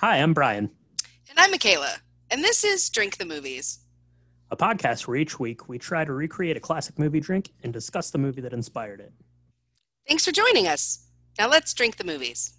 Hi, I'm Brian, And I'm Michaela, and this is Drink the Movies. a podcast where each week we try to recreate a classic movie drink and discuss the movie that inspired it. Thanks for joining us. Now let's drink the movies.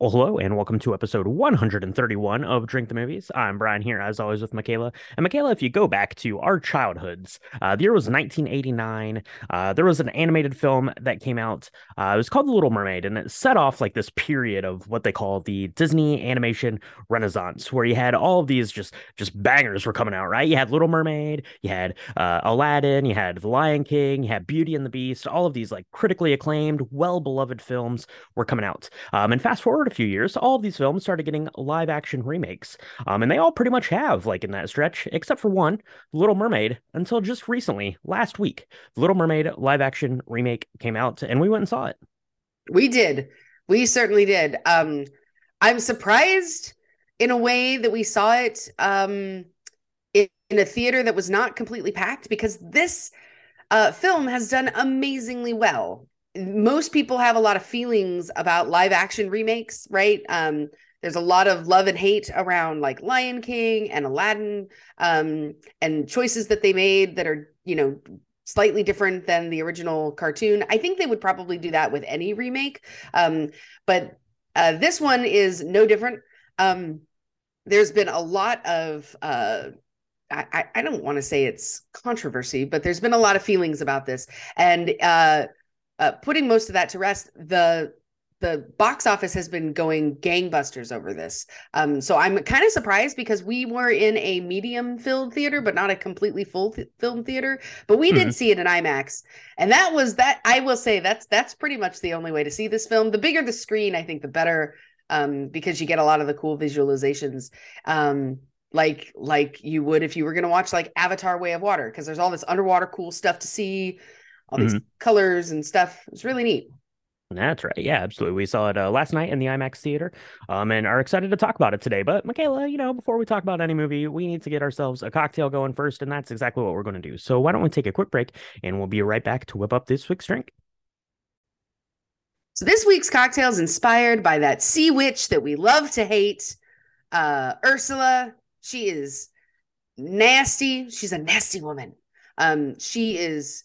Well, hello, and welcome to episode 131 of Drink the Movies. I'm Brian here, as always, with Michaela. And Michaela, if you go back to our childhoods, uh, the year was 1989. Uh, there was an animated film that came out. Uh, it was called The Little Mermaid, and it set off like this period of what they call the Disney animation renaissance, where you had all of these just just bangers were coming out, right? You had Little Mermaid, you had uh, Aladdin, you had The Lion King, you had Beauty and the Beast. All of these like critically acclaimed, well beloved films were coming out. Um, and fast forward a few years, all of these films started getting live action remakes. Um, and they all pretty much have, like in that stretch, except for one, Little Mermaid, until just recently, last week. Little Mermaid live action remake came out, and we went and saw it. We did. We certainly did. Um, I'm surprised in a way that we saw it um, in, in a theater that was not completely packed because this uh, film has done amazingly well. Most people have a lot of feelings about live action remakes, right? Um, there's a lot of love and hate around like Lion King and Aladdin um, and choices that they made that are, you know, slightly different than the original cartoon. I think they would probably do that with any remake. Um, but uh, this one is no different. Um, there's been a lot of uh, I, I don't want to say it's controversy, but there's been a lot of feelings about this. And uh, uh, putting most of that to rest, the the box office has been going gangbusters over this. Um, so I'm kind of surprised because we were in a medium filled theater, but not a completely full th- film theater. But we did Mhm. see it in IMAX, and that was that. I will say that's that's pretty much the only way to see this film. The bigger the screen, I think, the better, um, because you get a lot of the cool visualizations. Um, like like you would if you were going to watch like Avatar: Way of Water, because there's all this underwater cool stuff to see, all these colors and stuff. It's really neat. That's right. Yeah, absolutely. We saw it uh, last night in the IMAX theater um, and are excited to talk about it today. But, Michaela, you know, before we talk about any movie, we need to get ourselves a cocktail going first. And that's exactly what we're going to do. So, why don't we take a quick break and we'll be right back to whip up this week's drink? So this week's cocktail is inspired by that sea witch that we love to hate, uh, Ursula. She is nasty. She's a nasty woman. Um, she is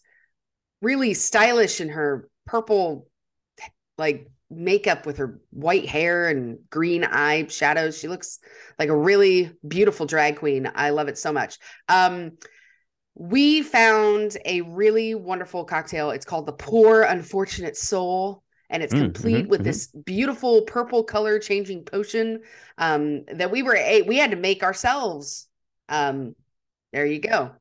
really stylish in her purple, like makeup with her white hair and green eye shadows. She looks like a really beautiful drag queen. I love it so much. Um, we found a really wonderful cocktail. It's called the Poor Unfortunate Soul, and it's Mm, complete mhm, with mhm. this beautiful purple color changing potion um, that we were a- we had to make ourselves. Um, there you go.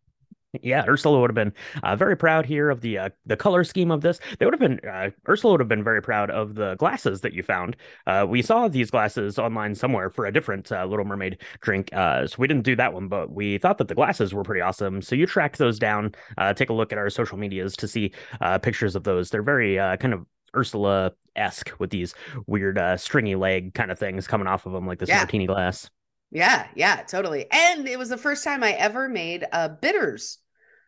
Yeah, Ursula would have been uh, very proud here of the uh, the color scheme of this. They would have been uh, Ursula would have been very proud of the glasses that you found. Uh, we saw these glasses online somewhere for a different uh, Little Mermaid drink, uh, so we didn't do that one, but we thought that the glasses were pretty awesome. So you tracked those down. Uh, take a look at our social medias to see uh, pictures of those. They're very uh, kind of Ursula esque with these weird uh, stringy leg kind of things coming off of them, like this Yeah. martini glass. Yeah, yeah, totally. And it was the first time I ever made uh, bitters,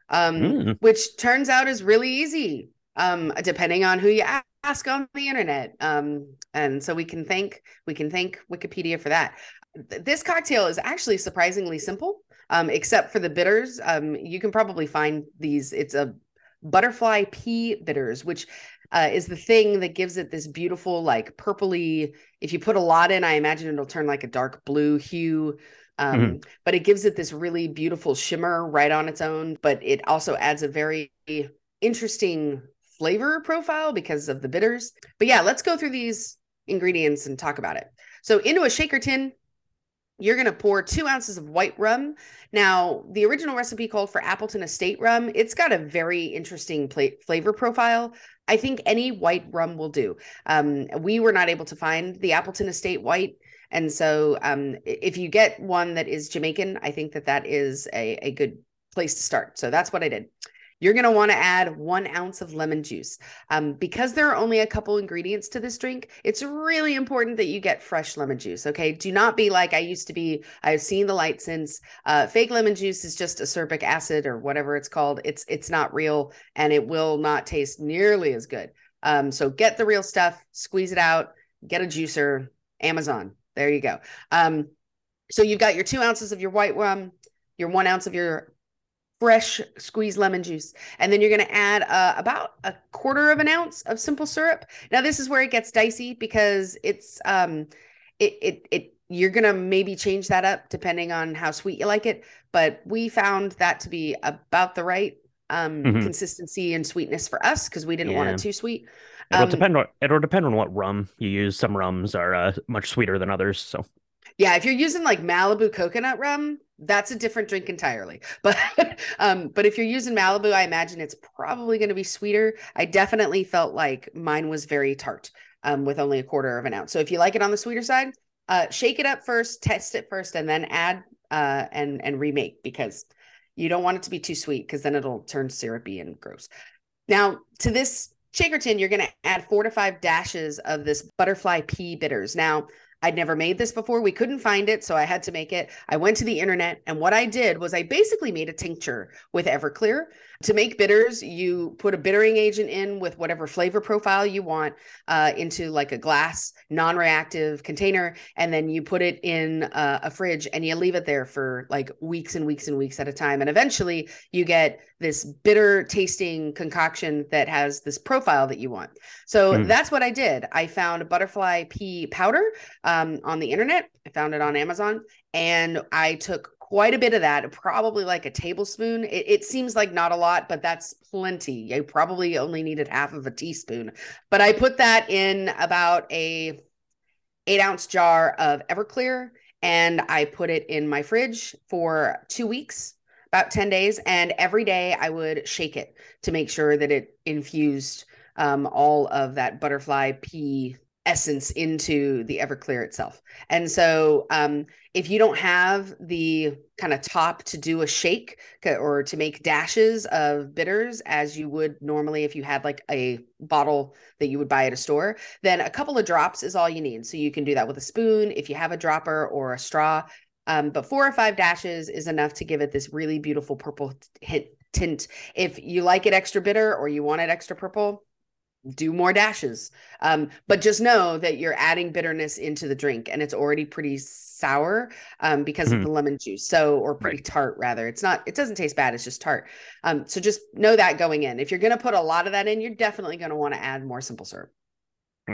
um, Mm. which turns out is really easy, um, depending on who you ask on the internet. Um, and so we can thank we can thank Wikipedia for that. This cocktail is actually surprisingly simple, um, except for the bitters. Um, you can probably find these. It's a butterfly pea bitters, which uh, is the thing that gives it this beautiful, like purpley. If you put a lot in, I imagine it'll turn like a dark blue hue. Um, But it gives it this really beautiful shimmer right on its own. But it also adds a very interesting flavor profile because of the bitters. But yeah, let's go through these ingredients and talk about it. So into a shaker tin, you're going to pour two ounces of white rum. Now, the original recipe called for Appleton Estate rum. It's got a very interesting pla- flavor profile. I think any white rum will do. Um, we were not able to find the Appleton Estate white. And so um, if you get one that is Jamaican, I think that that is a, a good place to start. So that's what I did. You're going to want to add one ounce of lemon juice. Um, because there are only a couple ingredients to this drink, it's really important that you get fresh lemon juice. Okay. Do not be like I used to be. I've seen the light since. Uh, fake lemon juice is just acerbic acid or whatever it's called. It's it's not real and it will not taste nearly as good. Um, so get the real stuff, squeeze it out, get a juicer, Amazon. There you go. Um, so you've got your two ounces of your white rum, your one ounce of your fresh squeezed lemon juice, and then you're going to add uh, about a quarter of an ounce of simple syrup. Now this is where it gets dicey because it's um, it it it you're going to maybe change that up depending on how sweet you like it, but we found that to be about the right um Mhm. consistency and sweetness for us because we didn't want it too sweet. It'll Um, depend on it'll depend on what rum you use. Some rums are uh, much sweeter than others. So Yeah, if you're using like Malibu coconut rum, that's a different drink entirely. But um, but if you're using Malibu, I imagine it's probably going to be sweeter. I definitely felt like mine was very tart, um, with only a quarter of an ounce. So if you like it on the sweeter side, uh, shake it up first, test it first, and then add uh and and remake because you don't want it to be too sweet because then it'll turn syrupy and gross. Now to this shaker tin, you're going to add four to five dashes of this butterfly pea bitters. Now I'd never made this before. We couldn't find it, so I had to make it. I went to the internet, and what I did was I basically made a tincture with Everclear. To make bitters, you put a bittering agent in with whatever flavor profile you want uh, into like a glass, non reactive container, and then you put it in uh, a fridge and you leave it there for like weeks and weeks and weeks at a time. And eventually you get this bitter tasting concoction that has this profile that you want. So Mm. that's what I did. I found butterfly pea powder um, on the internet. I found it on Amazon, and I took quite a bit of that, probably like a tablespoon. It, it seems like not a lot, but that's plenty. I probably only needed half of a teaspoon, but I put that in about a eight ounce jar of Everclear, and I put it in my fridge for two weeks. About 10 days, and every day I would shake it to make sure that it infused um, all of that butterfly pea essence into the Everclear itself. And so, um, if you don't have the kind of top to do a shake or to make dashes of bitters as you would normally if you had like a bottle that you would buy at a store, then a couple of drops is all you need. So you can do that with a spoon if you have a dropper or a straw. Um, but four or five dashes is enough to give it this really beautiful purple hint tint. If you like it extra bitter or you want it extra purple, do more dashes. Um, but just know that you're adding bitterness into the drink and it's already pretty sour um, because Mhm. of the lemon juice. So, or pretty tart rather. It's not, it doesn't taste bad. It's just tart. Um, so just know that going in. If you're going to put a lot of that in, you're definitely going to want to add more simple syrup.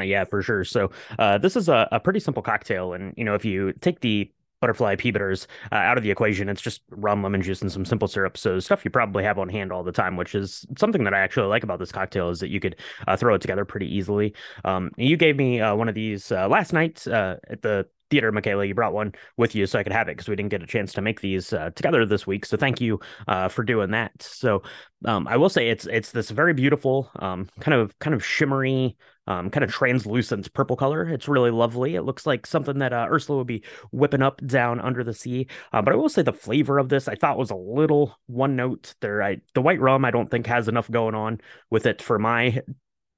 Yeah, for sure. So uh, this is a, a pretty simple cocktail, and you know if you take the butterfly pea bitters uh, out of the equation, it's just rum, lemon juice, and some simple syrup. So stuff you probably have on hand all the time, which is something that I actually like about this cocktail is that you could uh, throw it together pretty easily. Um, you gave me uh, one of these uh, last night uh, at the theater, Michaela. You brought one with you so I could have it because we didn't get a chance to make these uh, together this week. So thank you uh, for doing that. So um, I will say it's it's this very beautiful, um, kind of kind of shimmery, um, kind of translucent purple color. It's really lovely. It looks like something that uh, Ursula would be whipping up down under the sea. Uh, but I will say the flavor of this I thought was a little one note. There, I the white rum I don't think has enough going on with it for my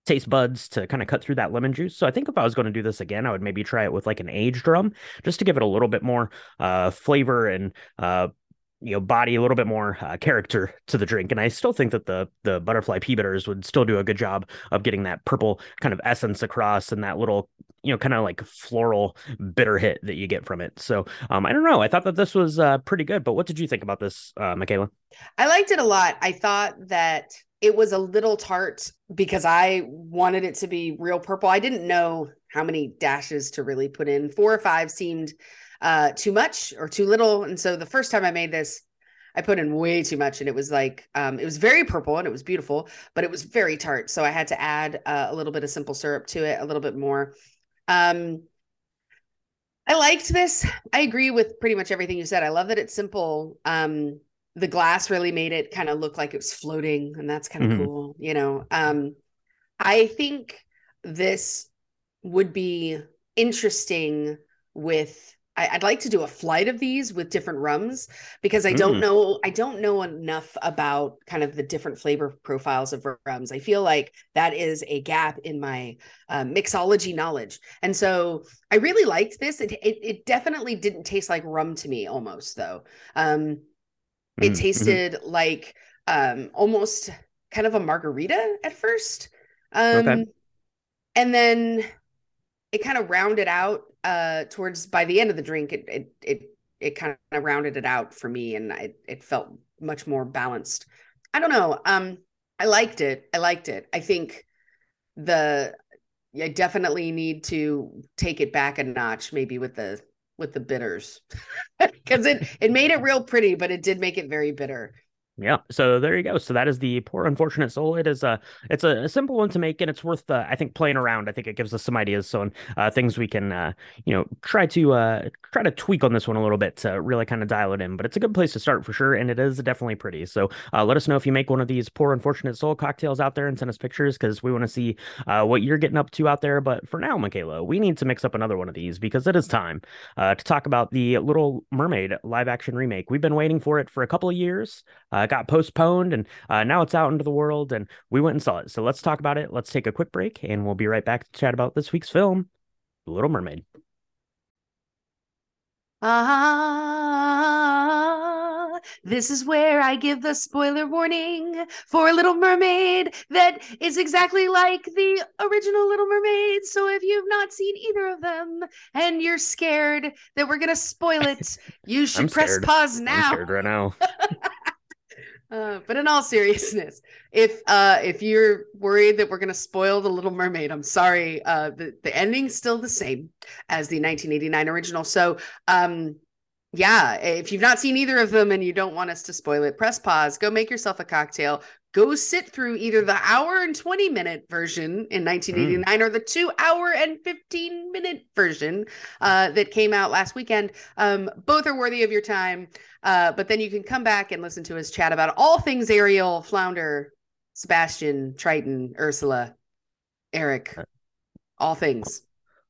taste buds to kind of cut through that lemon juice. So I think if I was going to do this again, I would maybe try it with like an aged rum just to give it a little bit more uh, flavor and uh, you know body a little bit more uh, character to the drink. And i still think that the the butterfly pea bitters would still do a good job of getting that purple kind of essence across and that little you know kind of like floral bitter hit that you get from it. So um i don't know. I thought that this was uh pretty good. But what did you think about this uh michaela? I liked it a lot. I thought that it was a little tart because I wanted it to be real purple. I didn't know how many dashes to really put in. Four or five seemed uh, too much or too little. And so the first time I made this, I put in way too much and it was like, um, it was very purple and it was beautiful, but it was very tart. So I had to add uh, a little bit of simple syrup to it, a little bit more. Um, I liked this. I agree with pretty much everything you said. I love that it's simple. Um, the glass really made it kind of look like it was floating, and that's kind of Mhm. cool, you know. Um, I think this would be interesting with I, I'd like to do a flight of these with different rums because I don't Mm. know I don't know enough about kind of the different flavor profiles of rums. I feel like that is a gap in my uh, mixology knowledge, and so I really liked this. It, it it definitely didn't taste like rum to me, almost though. Um, it Mm, mhm. tasted like um almost kind of a margarita at first. Um Okay. and then it kind of rounded out uh towards by the end of the drink it it it, it kind of rounded it out for me and it, it felt much more balanced i don't know um i liked it i liked it i think the I definitely need to take it back a notch maybe with the with the bitters. Because it it made it real pretty but it did make it very bitter yeah. So there you go. So that is the poor unfortunate soul. It is a it's a, a simple one to make, and it's worth uh, I think playing around. I think it gives us some ideas on uh, things we can uh, you know try to uh, try to tweak on this one a little bit to really kind of dial it in. But it's a good place to start for sure, and it is definitely pretty. So uh, let us know if you make one of these poor unfortunate soul cocktails out there and send us pictures because we want to see uh, what you're getting up to out there. But for now, Michaela, we need to mix up another one of these because it is time uh, to talk about the Little Mermaid live action remake. We've been waiting for it for a couple of years. Uh, got postponed, and uh, now it's out into the world, and we went and saw it. So let's talk about it. Let's take a quick break, and we'll be right back to chat about this week's film, The Little Mermaid. Ah, this is where I give the spoiler warning for Little Mermaid that is exactly like the original Little Mermaid. So if you've not seen either of them and you're scared that we're gonna spoil it, you should press scared. pause I'm now. scared right now. Uh, but in all seriousness, if uh, if you're worried that we're going to spoil the Little Mermaid, I'm sorry. Uh, the the ending's still the same as the 1989 original. So, um, yeah, if you've not seen either of them and you don't want us to spoil it, press pause. Go make yourself a cocktail. Go sit through either the hour and 20 minute version in 1989 or the two hour and 15 minute version uh, that came out last weekend. Um, both are worthy of your time. Uh, but then you can come back and listen to us chat about all things Ariel, Flounder, Sebastian, Triton, Ursula, Eric, all things.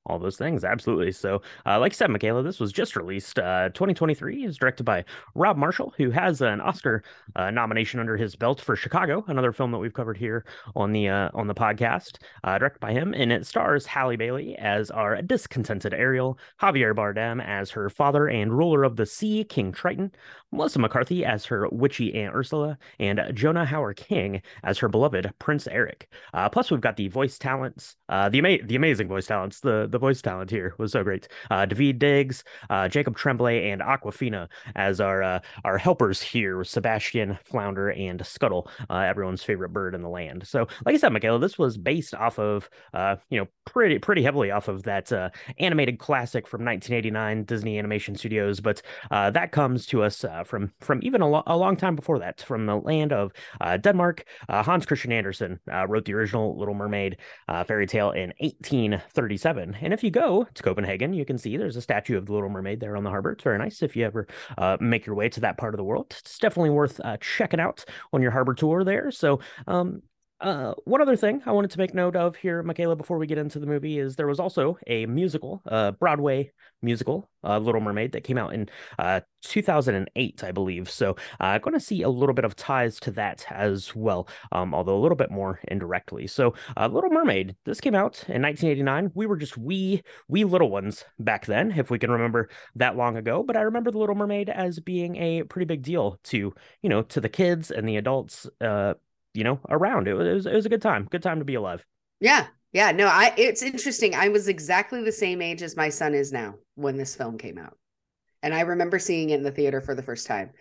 All those things absolutely. So uh, like i said michaela this was just released uh, 2023 is directed by rob marshall who has an oscar uh, nomination under his belt for chicago another film that we've covered here on the uh, on the podcast uh, directed by him and it stars halle bailey as our discontented ariel javier bardem as her father and ruler of the sea king triton melissa mccarthy as her witchy aunt ursula and jonah hauer-king as her beloved prince eric. Uh, plus we've got the voice talents the, ama- the amazing voice talents the the voice talent here was so great. Uh, David Diggs, uh, Jacob Tremblay, and Awkwafina as our uh, our helpers here, Sebastian, Flounder, and Scuttle, uh, everyone's favorite bird in the land. So, like I said, Michaela, this was based off of, uh, you know, pretty pretty heavily off of that uh, animated classic from 1989, Disney Animation Studios. But uh, that comes to us uh, from from even a, lo- a long time before that, from the land of uh, Denmark. Uh, Hans Christian Andersen uh, wrote the original Little Mermaid fairy tale in 1837. And if you go to Copenhagen, you can see there's a statue of the Little Mermaid there on the harbor. It's very nice if you ever make your way to that part of the world. It's definitely worth checking out on your harbor tour there. So, um, uh, one other thing I wanted to make note of here, Michaela, before we get into the movie, is there was also a musical, uh, Broadway musical, uh, Little Mermaid, that came out in uh, 2008, I believe. So I'm uh, going to see a little bit of ties to that as well, um, although a little bit more indirectly. So uh, Little Mermaid, this came out in 1989. We were just wee, wee little ones back then, if we can remember that long ago. But I remember the Little Mermaid as being a pretty big deal to, you know, to the kids and the adults. Uh, you know, around. It was, it was a good time. Good time to be alive. Yeah. Yeah. No, I it's interesting. I was exactly the same age as my son is now when this film came out. And I remember seeing it in the theater for the first time.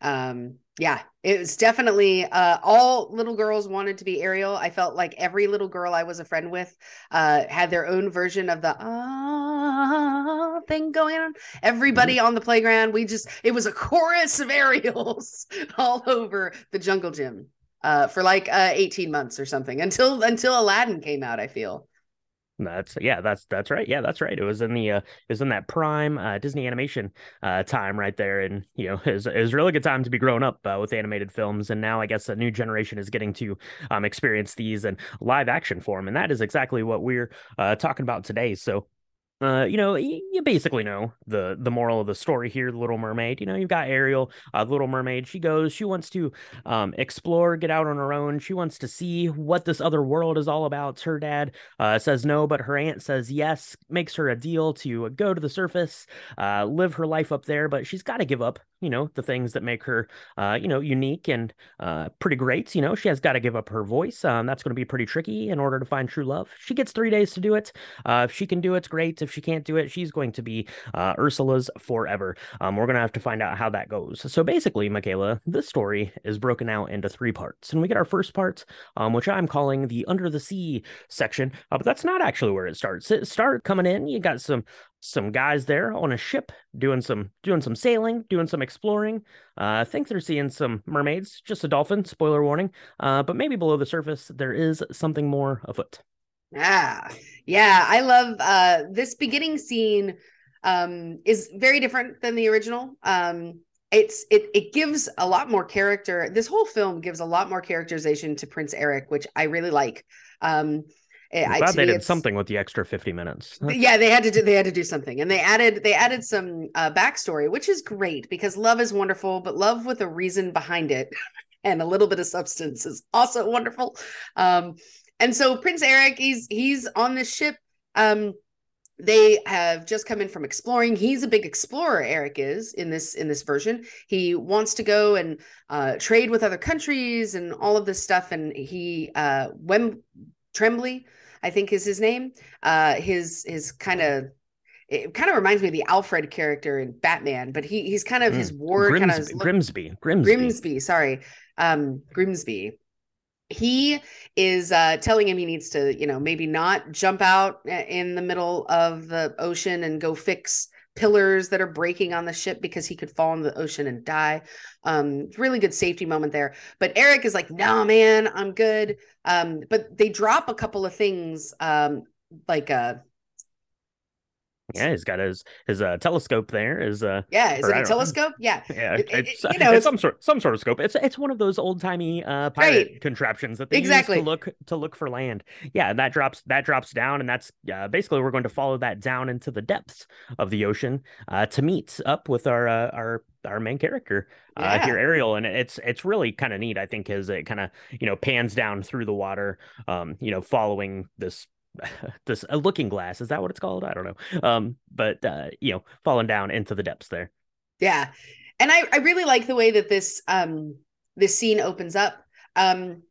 Um, yeah, it was definitely uh all little girls wanted to be Ariel. I felt like every little girl I was a friend with uh had their own version of the ah thing going on. Everybody on the playground, we just it was a chorus of Ariels all over the jungle gym uh, for like uh, 18 months or something until until Aladdin came out. I feel. That's yeah, that's that's right. Yeah, that's right. It was in the uh, it was in that prime uh, Disney animation uh, time right there, and you know, it was, it was a really good time to be growing up uh, with animated films. And now I guess a new generation is getting to um, experience these in live action form, and that is exactly what we're uh, talking about today. So uh, you know, you, basically know the the moral of the story here. The Little Mermaid. You know, you've got Ariel, uh, Little Mermaid. She goes. She wants to um, explore, get out on her own. She wants to see what this other world is all about. Her dad uh, says no, but her aunt says yes. Makes her a deal to go to the surface, uh, live her life up there. But she's got to give up you know, the things that make her, uh, you know, unique and uh, pretty great. You know, she has got to give up her voice. Um, that's going to be pretty tricky in order to find true love. She gets three days to do it. Uh, if she can do it, great. If she can't do it, she's going to be uh, Ursula's forever. Um, we're going to have to find out how that goes. So basically, Michaela, this story is broken out into three parts. And we get our first part, um, which I'm calling the Under the Sea section. Uh, but that's not actually where it starts. It start coming in. You got some some guys there on a ship doing some doing some sailing, doing some exploring. Uh, I think they're seeing some mermaids, just a dolphin. Spoiler warning. Uh, but maybe below the surface there is something more afoot. Yeah, yeah. I love uh, this beginning scene. Um, is very different than the original. Um, it's it it gives a lot more character. This whole film gives a lot more characterization to Prince Eric, which I really like. Um, I'm glad they did something with the extra 50 minutes. yeah, they had to do they had to do something. And they added they added some uh backstory, which is great because love is wonderful, but love with a reason behind it and a little bit of substance is also wonderful. Um and so Prince Eric, he's he's on this ship. Um they have just come in from exploring he's a big explorer eric is in this in this version he wants to go and uh, trade with other countries and all of this stuff and he uh Wem trembly I think is his name. Uh, his his kind of it kind of reminds me of the Alfred character in Batman, but he he's kind of mm. his ward kind of Grimsby. Grimsby. Grimsby. Sorry, um, Grimsby. He is uh, telling him he needs to, you know, maybe not jump out uh, in the middle of the ocean and go fix pillars that are breaking on the ship because he could fall in the ocean and die. Um, really good safety moment there. But Eric is like, no, man, I'm good. Um, but they drop a couple of things, um, like uh yeah, he's got his his uh, telescope there. Is uh yeah, is it a telescope? Yeah, yeah, it, it's, you know, it's, some sort some sort of scope. It's it's one of those old timey uh pirate right. contraptions that they exactly. use to look to look for land. Yeah, that drops that drops down, and that's uh, basically we're going to follow that down into the depths of the ocean uh, to meet up with our uh, our our main character uh, here ariel and it's it's really kind of neat i think as it kind of you know pans down through the water um you know following this this a looking glass is that what it's called? I don't know. Um but uh you know falling down into the depths there. Yeah. And i i really like the way that this um this scene opens up. Um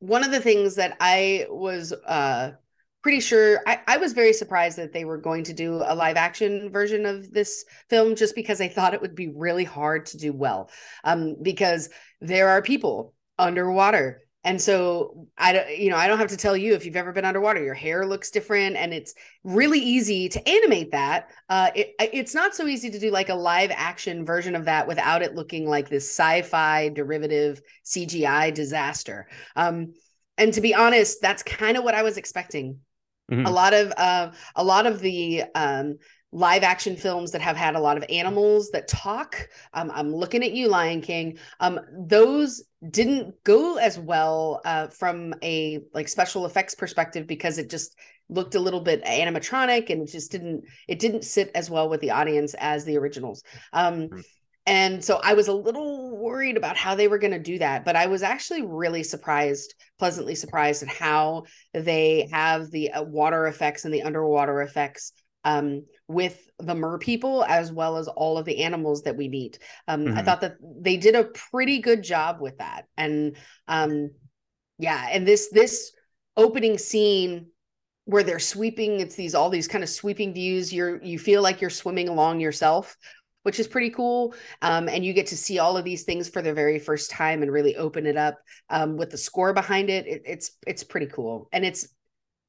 one of the things that i was uh pretty sure I, I was very surprised that they were going to do a live action version of this film just because i thought it would be really hard to do well. Um because there are people underwater and so I don't, you know, I don't have to tell you if you've ever been underwater, your hair looks different and it's really easy to animate that. Uh, it, it's not so easy to do like a live action version of that without it looking like this sci-fi derivative CGI disaster. Um, and to be honest, that's kind of what I was expecting. Mm-hmm. A lot of, uh, a lot of the, um, live action films that have had a lot of animals that talk. Um, I'm looking at you, Lion King. Um, those didn't go as well uh, from a like special effects perspective because it just looked a little bit animatronic and just didn't it didn't sit as well with the audience as the originals. Um, mm. And so I was a little worried about how they were going to do that, but I was actually really surprised, pleasantly surprised at how they have the uh, water effects and the underwater effects um, with the mer people as well as all of the animals that we meet. Um, mm-hmm. I thought that they did a pretty good job with that, and um, yeah, and this this opening scene where they're sweeping it's these all these kind of sweeping views you're you feel like you're swimming along yourself which is pretty cool um, and you get to see all of these things for the very first time and really open it up um, with the score behind it. it it's it's pretty cool and it's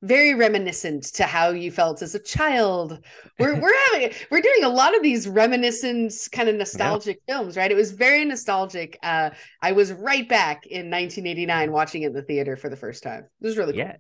very reminiscent to how you felt as a child. We're we're having we're doing a lot of these reminiscent kind of nostalgic yeah. films, right? It was very nostalgic. Uh, I was right back in 1989 watching it in the theater for the first time. It was really. Cool. Yeah,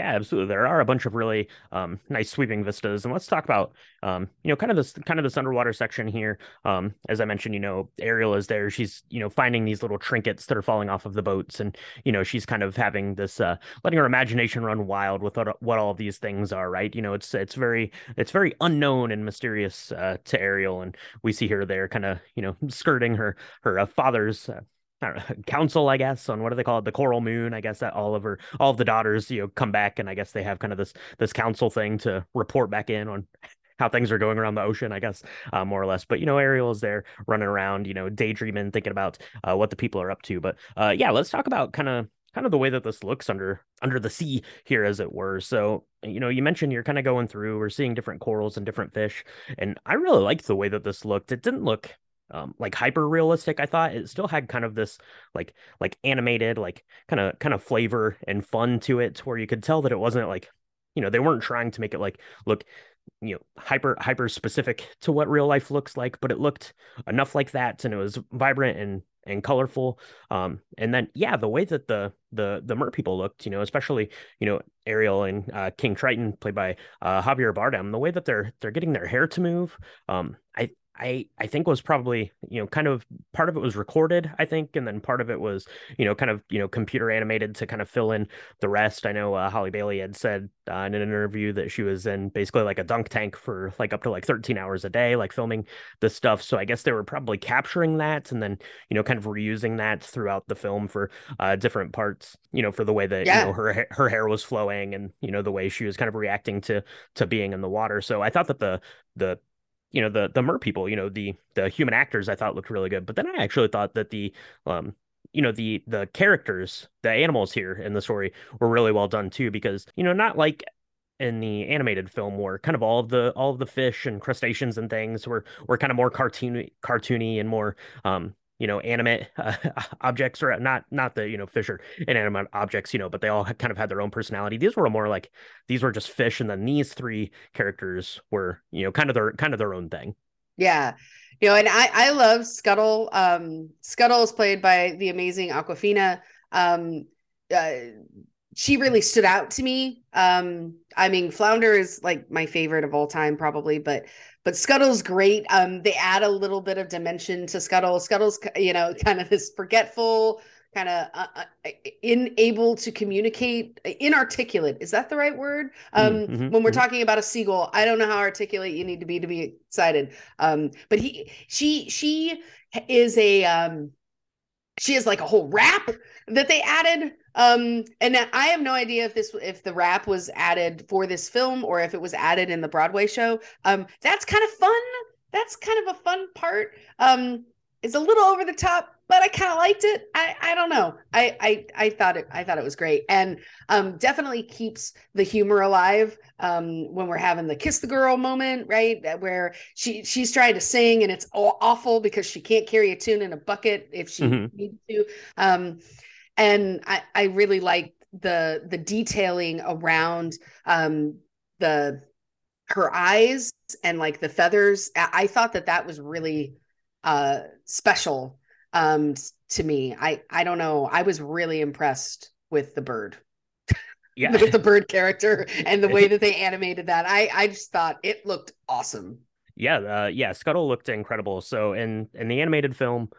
absolutely. There are a bunch of really um, nice sweeping vistas, and let's talk about um, you know kind of this kind of this underwater section here. Um, as I mentioned, you know Ariel is there. She's you know finding these little trinkets that are falling off of the boats, and you know she's kind of having this uh, letting her imagination run wild with what, what all of these things are. Right? You know, it's it's very it's very unknown and mysterious uh, to Ariel, and we see her there, kind of you know skirting her her uh, father's uh, know, council, I guess, on what do they call it, the Coral Moon. I guess that all of her, all of the daughters, you know, come back, and I guess they have kind of this this council thing to report back in on how things are going around the ocean, I guess, uh, more or less. But you know, Ariel is there running around, you know, daydreaming, thinking about uh, what the people are up to. But uh, yeah, let's talk about kind of kind of the way that this looks under under the sea here as it were so you know you mentioned you're kind of going through we're seeing different corals and different fish and i really liked the way that this looked it didn't look um, like hyper realistic i thought. It still had kind of this like like animated like kind of kind of flavor and fun to it where you could tell that it wasn't like you know they weren't trying to make it like look you know hyper hyper specific to what real life looks like but it looked enough like that and it was vibrant and and colorful. Um and then yeah the way that the the the mer people looked you know especially you know ariel and uh, king triton played by uh, javier bardem the way that they're they're getting their hair to move um i I I think was probably you know kind of part of it was recorded I think and then part of it was you know kind of you know computer animated to kind of fill in the rest. I know uh, Halle Bailey had said uh, in an interview that she was in basically like a dunk tank for like up to like 13 hours a day like filming this stuff. So I guess they were probably capturing that and then you know kind of reusing that throughout the film for uh, different parts. You know for the way that yeah. you know her her hair was flowing and you know the way she was kind of reacting to to being in the water. So I thought that the the you know the the mer people you know the the human actors i thought looked really good but then i actually thought that the um you know the the characters the animals here in the story were really well done too because you know not like in the animated film where kind of all of the all of the fish and crustaceans and things were were kind of more cartoony cartoony and more um you know animate uh, objects or not not the you know fish or inanimate objects you know but they all kind of had their own personality. These were more like these were just fish and then these three characters were you know kind of their kind of their own thing. Yeah. You know and i i love scuttle um scuttle is played by the amazing awkwafina. Um uh, she really stood out to me. Um i mean flounder is like my favorite of all time probably but but Scuttle's great. Um, they add a little bit of dimension to Scuttle. Scuttle's, you know, kind of this forgetful, kind of uh, uh, unable to communicate, inarticulate. Is that the right word? Um, mm-hmm, when we're mm-hmm. talking about a seagull, I don't know how articulate you need to be to be excited. Um, but he, she, she is a, um, she has like a whole rap that they added um and i have no idea if this if the rap was added for this film or if it was added in the broadway show. Um that's kind of fun. That's kind of a fun part. Um it's a little over the top but i kind of liked it. I i don't know. I, I i thought it i thought it was great. And um definitely keeps the humor alive um when we're having the kiss the girl moment right? Where she she's trying to sing and it's awful because she can't carry a tune in a bucket if she mm-hmm. needs to. Um and I, I really like the the detailing around um the her eyes and like the feathers. I thought that that was really uh special um to me. I i don't know. I was really impressed with the bird. Yeah. With the bird character and the way that they animated that. I i just thought it looked awesome. Yeah uh yeah scuttle looked incredible. So in in the animated film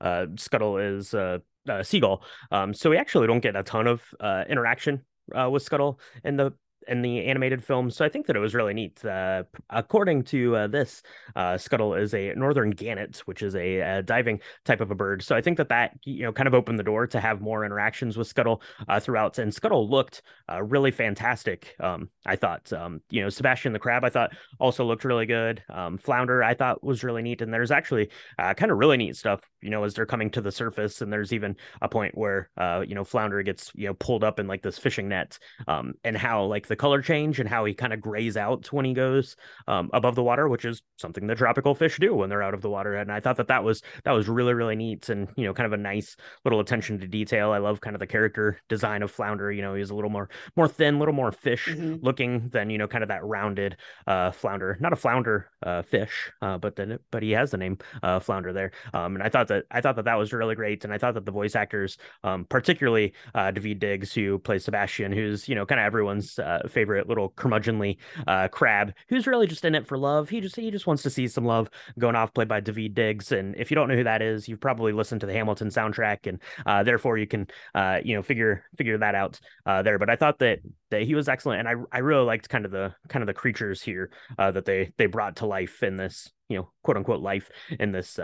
uh scuttle is uh uh, Seagull. Um, so we actually don't get a ton of uh, interaction uh, with Scuttle in the in the animated film. So I think that it was really neat. Uh, according to uh, this, uh, Scuttle is a northern gannet, which is a, a, diving type of a bird. So I think that that you know kind of opened the door to have more interactions with Scuttle uh, throughout. And Scuttle looked uh, really fantastic. Um, I thought, um, you know, Sebastian the crab, I thought also looked really good. Um, Flounder, I thought was really neat. And there's actually uh, kind of really neat stuff, you know, as they're coming to the surface. And there's even a point where, you know, Flounder gets you know pulled up in like this fishing net, um, and how like the color change and how he kind of grays out when he goes um, above the water, which is something that tropical fish do when they're out of the water. And I thought that that was that was really really neat and you know kind of a nice little attention to detail. I love kind of the character design of Flounder. You know, he's a little more more thin, a little more fish mm-hmm. looking than you know kind of that rounded uh, Flounder. Not a Flounder uh, fish, uh, but then but he has the name uh, Flounder there. Um, and I thought that I thought that that was really great, and I thought that the voice actors, um, particularly uh, Daveed Diggs, who plays Sebastian, who's you know kind of everyone's uh, favorite little curmudgeonly uh, crab who's really just in it for love. He just he just wants to see some love going off, played by David Diggs. And if you don't know who that is, you've probably listened to the Hamilton soundtrack, and uh, therefore you can uh, you know figure figure that out uh, there. But I thought that that he was excellent, and I I really liked kind of the kind of the creatures here uh, that they they brought to life in this you know quote unquote life in this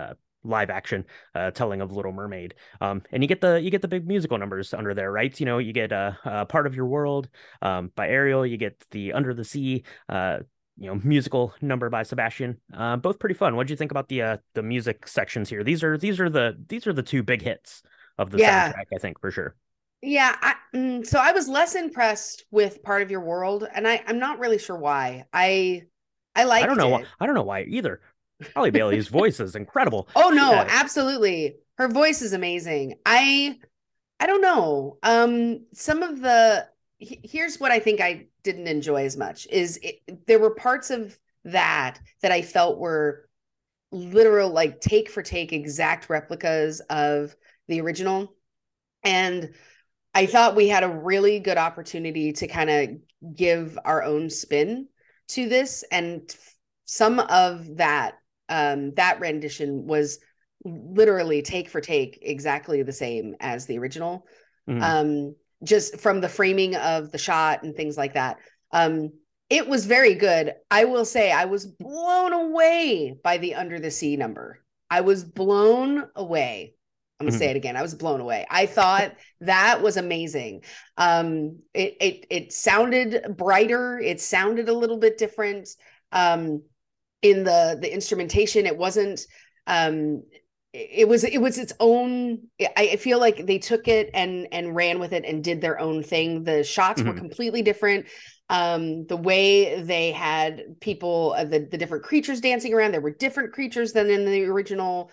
live action uh, telling of Little Mermaid. Um, and you get the you get the big musical numbers under there, right? You know, you get a uh, uh, part of your world um, by Ariel. You get the Under the Sea. Uh, you know musical number by Sebastian. Uh, both pretty fun. What do you think about the uh, the music sections here? These are these are the these are the two big hits of the Yeah. soundtrack, I think for sure. Yeah, I, mm, so I was less impressed with part of your world, and I I'm not really sure why. I I like I don't know. it. Why, I don't know why either. Halle Bailey's voice is incredible. Oh no, Yeah. absolutely. Her voice is amazing. I I don't know. Um some of the he- here's what I think I didn't enjoy as much is it, there were parts of that that I felt were literal like take for take exact replicas of the original and I thought we had a really good opportunity to kind of give our own spin to this and some of that um that rendition was literally take for take exactly the same as the original. Mhm. um just from the framing of the shot and things like that. Um it was very good. I will say i was blown away by the under the sea number. I was blown away. I'm gonna say it again. I was blown away. I thought that was amazing. Um it it it sounded brighter. It sounded a little bit different. Um in the the instrumentation. It wasn't um it was it was its own I, I feel like they took it and and ran with it and did their own thing. The shots were Mhm. completely different. Um the way they had people uh, the, the different creatures dancing around there were different creatures than in the original.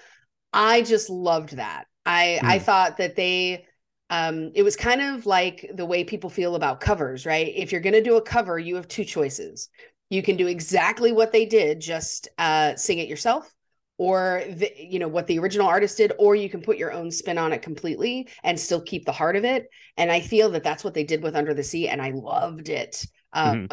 I just loved that. I i Mhm. thought that they um it was kind of like the way people feel about covers right? If you're going to do a cover you have two choices you can do exactly what they did just uh sing it yourself or the, you know what the original artist did or you can put your own spin on it completely and still keep the heart of it. And i feel that that's what they did with under the sea and i loved it. Um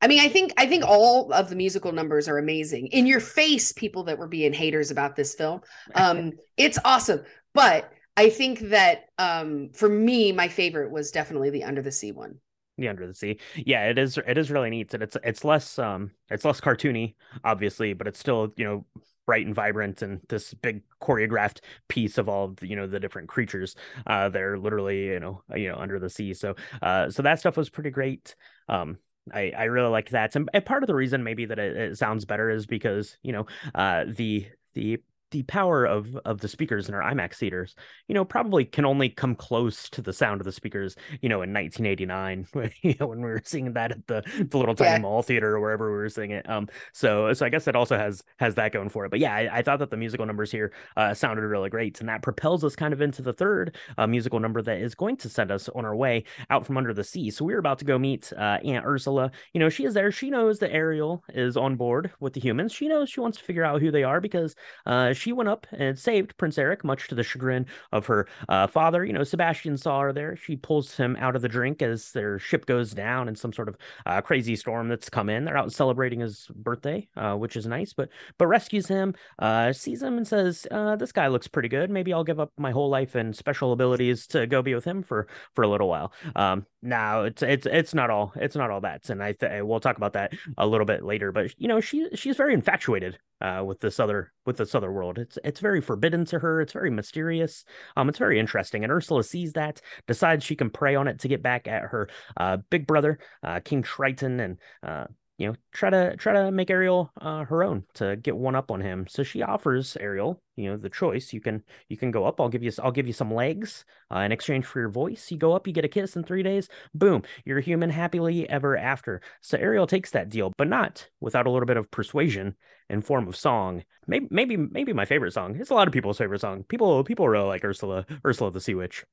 i mean i think i think all of the musical numbers are amazing. In your face people that were being haters about this film. Um it's awesome. But i think that um for me my favorite was definitely the under the sea one the under the sea. Yeah it is it is really neat and it's it's less um it's less cartoony obviously but it's still you know bright and vibrant and this big choreographed piece of all of you know the different creatures uh they're literally you know you know under the sea. So uh so that stuff was pretty great. Um I, I really like that. And, and part of the reason maybe that it, it sounds better is because you know uh the the the power of of the speakers in our IMAX theaters, you know, probably can only come close to the sound of the speakers, you know, in 1989, when, you know, when we were seeing that at the the little tiny Yeah. mall theater or wherever we were seeing it. Um, so so I guess that also has has that going for it. But yeah, I, I thought that the musical numbers here uh, sounded really great, and that propels us kind of into the third uh, musical number that is going to send us on our way out from under the sea. So we're about to go meet uh, Aunt Ursula. You know, she is there. She knows that Ariel is on board with the humans. She knows she wants to figure out who they are because uh, she went up and saved Prince Eric, much to the chagrin of her uh, father. You know, Sebastian saw her there. She pulls him out of the drink as their ship goes down in some sort of uh, crazy storm that's come in. They're out celebrating his birthday, uh, which is nice, but but rescues him, uh, sees him, and says, uh, "This guy looks pretty good. Maybe I'll give up my whole life and special abilities to go be with him for for a little while." Um, now it's it's it's not all it's not all that, and I th- we'll talk about that a little bit later. But you know, she she's very infatuated uh, with this other with this other world. It's it's very forbidden to her. It's very mysterious. Um, it's very interesting. And Ursula sees that, decides she can prey on it to get back at her uh, big brother, uh, King Triton, and uh, you know try to try to make Ariel uh, her own to get one up on him. So she offers Ariel, you know, the choice. You can you can go up. I'll give you I'll give you some legs uh, in exchange for your voice. You go up, you get a kiss in three days. Boom, you're human happily ever after. So Ariel takes that deal, but not without a little bit of persuasion in form of song. Maybe maybe maybe my favorite song. It's a lot of people's favorite song. People people really like Ursula Ursula the Sea Witch.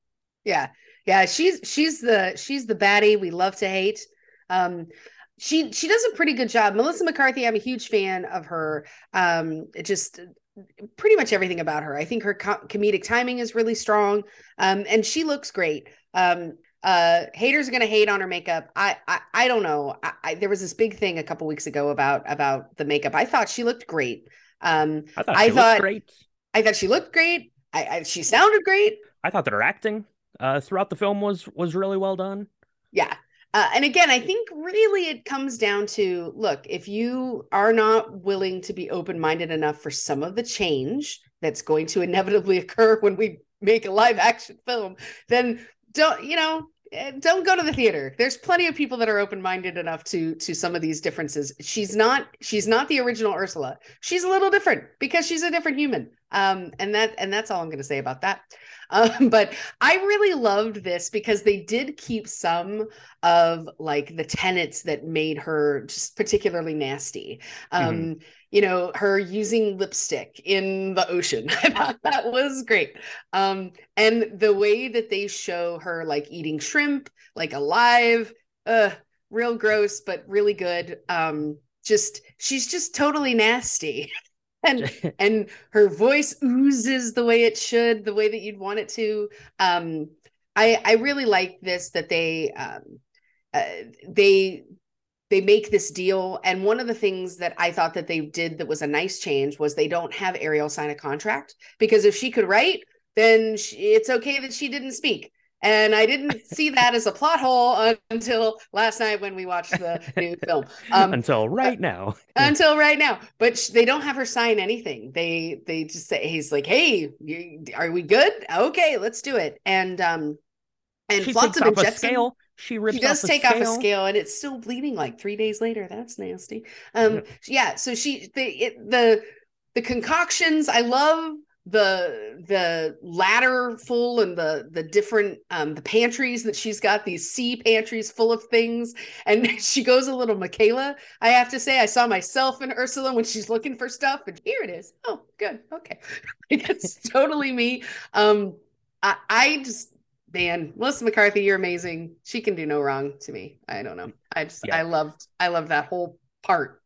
Yeah. Yeah, she's she's the she's the baddie we love to hate. Um she she does a pretty good job. Melissa McCarthy, I'm a huge fan of her. Um just pretty much everything about her. I think her co- comedic timing is really strong. Um and she looks great. Um uh haters are going to hate on her makeup. I I I don't know. I, I there was this big thing a couple weeks ago about about the makeup. I thought she looked great. Um I thought I she thought- looked great. I thought she looked great. I she sounded great. I thought that her acting uh, throughout the film was was really well done. Yeah. Uh, and again, I think really it comes down to look, if you are not willing to be open minded enough for some of the change that's going to inevitably occur when we make a live action film, then don't, you know, don't go to the theater. There's plenty of people that are open-minded enough to to some of these differences. She's not she's not the original Ursula. She's a little different because she's a different human. Um, and that and that's all I'm going to say about that. Um, but I really loved this because they did keep some of like the tenets that made her just particularly nasty. Um, mm-hmm. You know, her using lipstick in the ocean. I thought that was great. Um, and the way that they show her like eating shrimp, like alive, uh, real gross, but really good. Um, just she's just totally nasty. and and her voice oozes the way it should, the way that you'd want it to. Um, I I really like this that they um, uh, they they make this deal and one of the things that i thought that they did that was a nice change was they don't have ariel sign a contract because if she could write then she, it's okay that she didn't speak and I didn't see that as a plot hole until last night when we watched the new film. Um, until right now. until right now. But sh- they don't have her sign anything. They they just say he's like, "Hey, you, are we good? Okay, let's do it." And um, and she Flotsam and Jetsam. Scale. She rips. She does off take scale. off a scale, and it's still bleeding like three days later. That's nasty. Um, yeah. yeah so she the it, the the concoctions. I love the the ladder full and the the different um the pantries that she's got these sea pantries full of things and she goes a little michaela i have to say i saw myself in ursula when she's looking for stuff and here it is oh good okay it's totally me um i i just man melissa mccarthy you're amazing she can do no wrong to me i don't know i just yeah. i loved i loved that whole part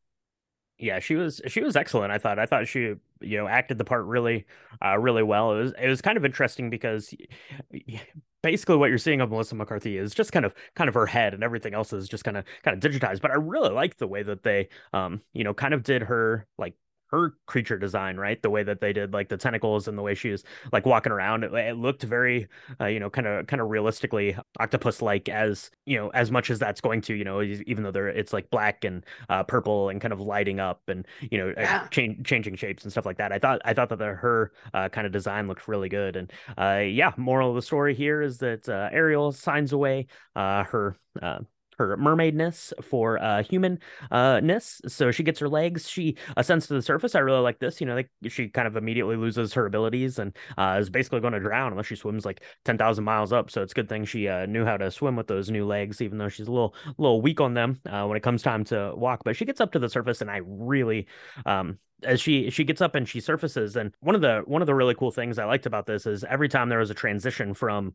yeah, she was she was excellent. I thought I thought she you know acted the part really uh, really well. It was it was kind of interesting because basically what you're seeing of Melissa McCarthy is just kind of kind of her head and everything else is just kind of kind of digitized. But I really like the way that they um you know kind of did her like her creature design, right? The way that they did like the tentacles and the way she was like walking around, it, it looked very, uh, you know, kind of kind of realistically octopus like as you know as much as that's going to, you know, even though they're it's like black and uh, purple and kind of lighting up and you know uh, yeah. change, changing shapes and stuff like that. I thought I thought that the, her uh, kind of design looked really good. And uh, yeah, moral of the story here is that uh, Ariel signs away her her mermaidness for uh humanness. So she gets her legs, she ascends to the surface. I really like this. You know, like she kind of immediately loses her abilities and uh, is basically going to drown unless she swims like ten thousand miles up. So it's a good thing she uh, knew how to swim with those new legs, even though she's a little little weak on them uh, when it comes time to walk. But she gets up to the surface, and I really um as she she gets up and she surfaces and one of the one of the really cool things i liked about this is every time there was a transition from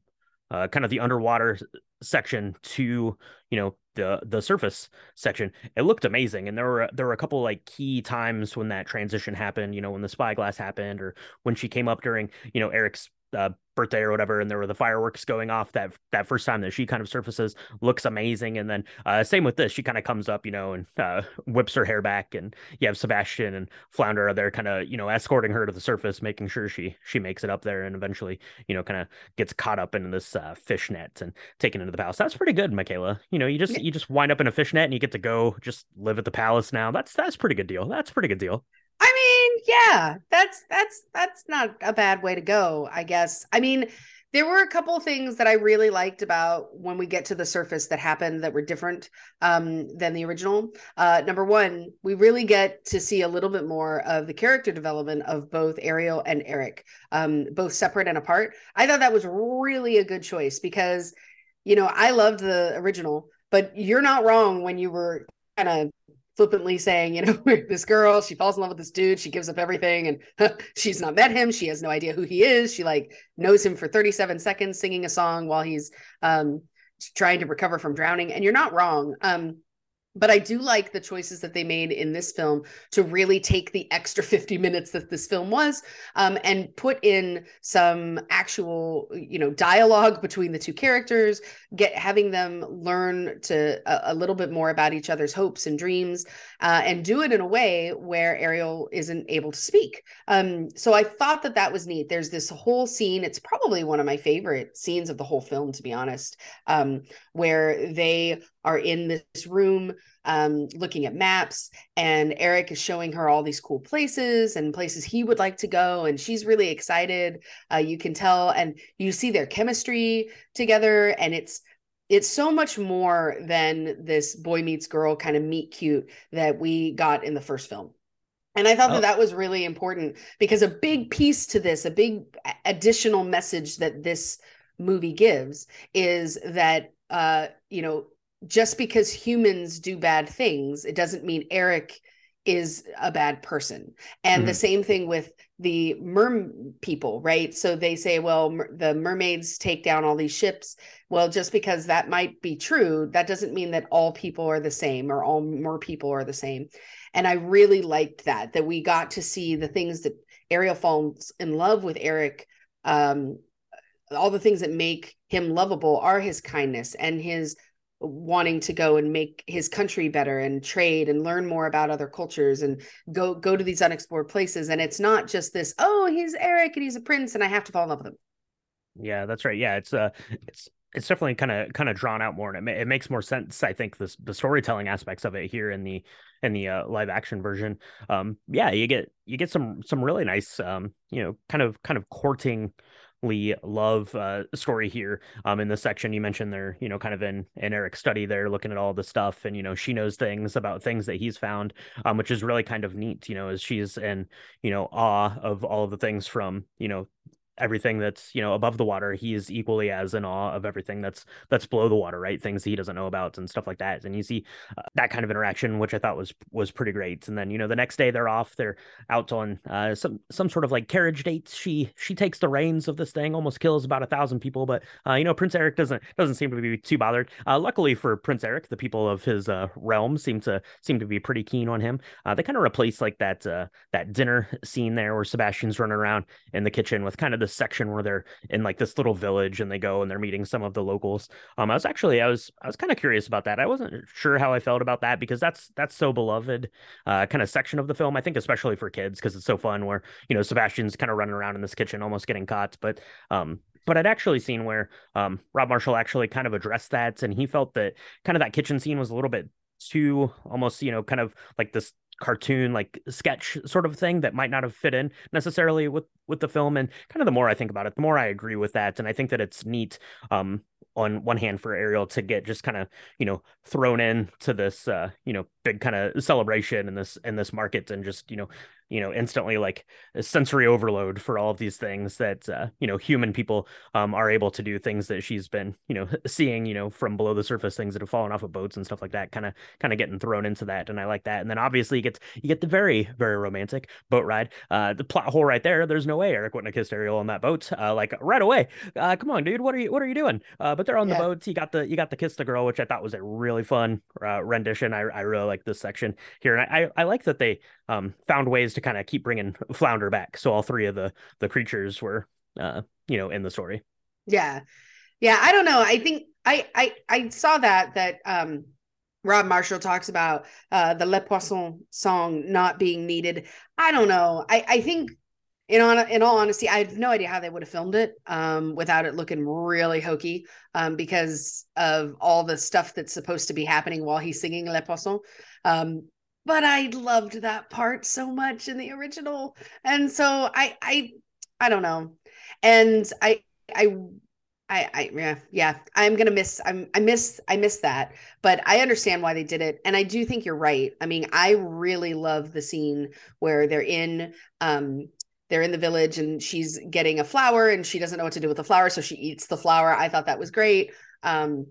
uh, kind of the underwater section to you know the the surface section. It looked amazing and there were there were a couple like key times when that transition happened you know when the spyglass happened or when she came up during you know eric's uh, birthday or whatever, and there were the fireworks going off that that first time that she kind of surfaces looks amazing. And then uh, same with this, she kind of comes up, you know, and uh, whips her hair back, and you have Sebastian and Flounder are there, kind of you know escorting her to the surface, making sure she she makes it up there, and eventually you know kind of gets caught up in this uh, fish net and taken into the palace. That's pretty good, Michaela. You know, you just you just wind up in a fish net and you get to go just live at the palace now. That's that's pretty good deal. That's pretty good deal. Yeah, that's that's that's not a bad way to go, I guess. I mean, there were a couple things that I really liked about when we get to the surface that happened that were different um, than the original. Uh, number one, we really get to see a little bit more of the character development of both Ariel and Eric, um, both separate and apart. I thought that was really a good choice because, you know, I loved the original, but you're not wrong when you were kind of flippantly saying, you know, this girl, she falls in love with this dude, she gives up everything, and she's not met him. She has no idea who he is. She like knows him for 37 seconds singing a song while he's um trying to recover from drowning. And you're not wrong. Um, but I do like the choices that they made in this film to really take the extra 50 minutes that this film was um, and put in some actual, you know, dialogue between the two characters, get having them learn to a, a little bit more about each other's hopes and dreams, uh, and do it in a way where Ariel isn't able to speak. Um, so I thought that that was neat. There's this whole scene. It's probably one of my favorite scenes of the whole film, to be honest, um, where they are in this room um, looking at maps and eric is showing her all these cool places and places he would like to go and she's really excited uh, you can tell and you see their chemistry together and it's it's so much more than this boy meets girl kind of meet cute that we got in the first film. And I thought oh. that that was really important because a big piece to this, a big additional message that this movie gives is that uh you know just because humans do bad things it doesn't mean eric is a bad person. And mm-hmm. the same thing with the mer people right? So they say well mer- the mermaids take down all these ships. Well just because that might be true that doesn't mean that all people are the same or all mer people are the same. And i really liked that that we got to see the things that ariel falls in love with eric um all the things that make him lovable are his kindness and his wanting to go and make his country better and trade and learn more about other cultures and go go to these unexplored places. And it's not just this oh he's eric and he's a prince and i have to fall in love with him. Yeah that's right. Yeah it's uh it's it's definitely kind of kind of drawn out more and it, ma- it makes more sense i think this the storytelling aspects of it here in the in the uh, live action version. Um yeah you get you get some some really nice um you know kind of kind of courting love uh, story here um in the section. You mentioned they're you know kind of in in eric's study there looking at all the stuff and you know she knows things about things that he's found um which is really kind of neat you know as she's in you know awe of all of the things from you know everything that's you know above the water he is equally as in awe of everything that's that's below the water right? Things he doesn't know about and stuff like that and you see uh, that kind of interaction which i thought was was pretty great and then you know the next day they're off they're out on uh, some some sort of like carriage dates. She she takes the reins of this thing almost kills about a thousand people but uh, you know prince eric doesn't doesn't seem to be too bothered. Uh, luckily for prince eric the people of his uh, realm seem to seem to be pretty keen on him. Uh, they kind of replace like that that dinner scene there where sebastian's running around in the kitchen with kind of the this section where they're in like this little village and they go and they're meeting some of the locals. Um, I was actually I was I was kind of curious about that. I wasn't sure how I felt about that because that's that's so beloved uh, kind of section of the film. I think especially for kids because it's so fun where you know Sebastian's kind of running around in this kitchen almost getting caught, but um but I'd actually seen where um, Rob Marshall actually kind of addressed that, and he felt that kind of that kitchen scene was a little bit too almost you know kind of like this cartoon like sketch sort of thing that might not have fit in necessarily with with the film and kind of the more i think about it the more i agree with that and i think that it's neat um on one hand for ariel to get just kind of you know thrown in to this uh you know big kind of celebration in this in this market and just you know you know instantly like a sensory overload for all of these things that uh, you know human people um, are able to do things that she's been you know seeing you know from below the surface things that have fallen off of boats and stuff like that kind of kind of getting thrown into that and i like that and then obviously you get you get the very very romantic boat ride uh the plot hole right there there's no way eric wouldn't have kissed ariel on that boat uh like right away uh come on dude what are you what are you doing uh but they're on yeah. the boats you got the you got the kiss the girl which i thought was a really fun uh, rendition i i really like this section here and i i, I like that they um found ways to kind of keep bringing Flounder back. So all three of the the creatures were, uh, you know, in the story. Yeah, yeah. I don't know. I think I I I saw that that um Rob Marshall talks about uh the Le Poisson song not being needed. I don't know. I I think in on in all honesty, I have no idea how they would have filmed it um, without it looking really hokey um, because of all the stuff that's supposed to be happening while he's singing Le Poisson. Um, but I loved that part so much in the original. And so I I I don't know. And I I I, I yeah yeah I'm gonna miss I'm I miss I miss that. But I understand why they did it. And I do think you're right. I mean I really love the scene where they're in um they're in the village and she's getting a flower and she doesn't know what to do with the flower. So she eats the flower. I thought that was great. Um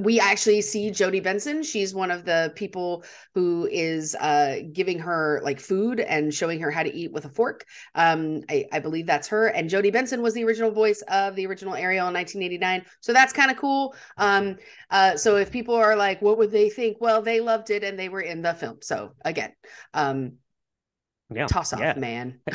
we actually see Jodi Benson. She's one of the people who is uh, giving her like food and showing her how to eat with a fork. Um, I, I, believe that's her. And Jodi Benson was the original voice of the original Ariel in 1989. So that's kind of cool. Um, uh, so if people are like, what would they think? Well, they loved it and they were in the film. So again, um, yeah, toss off, yeah. man.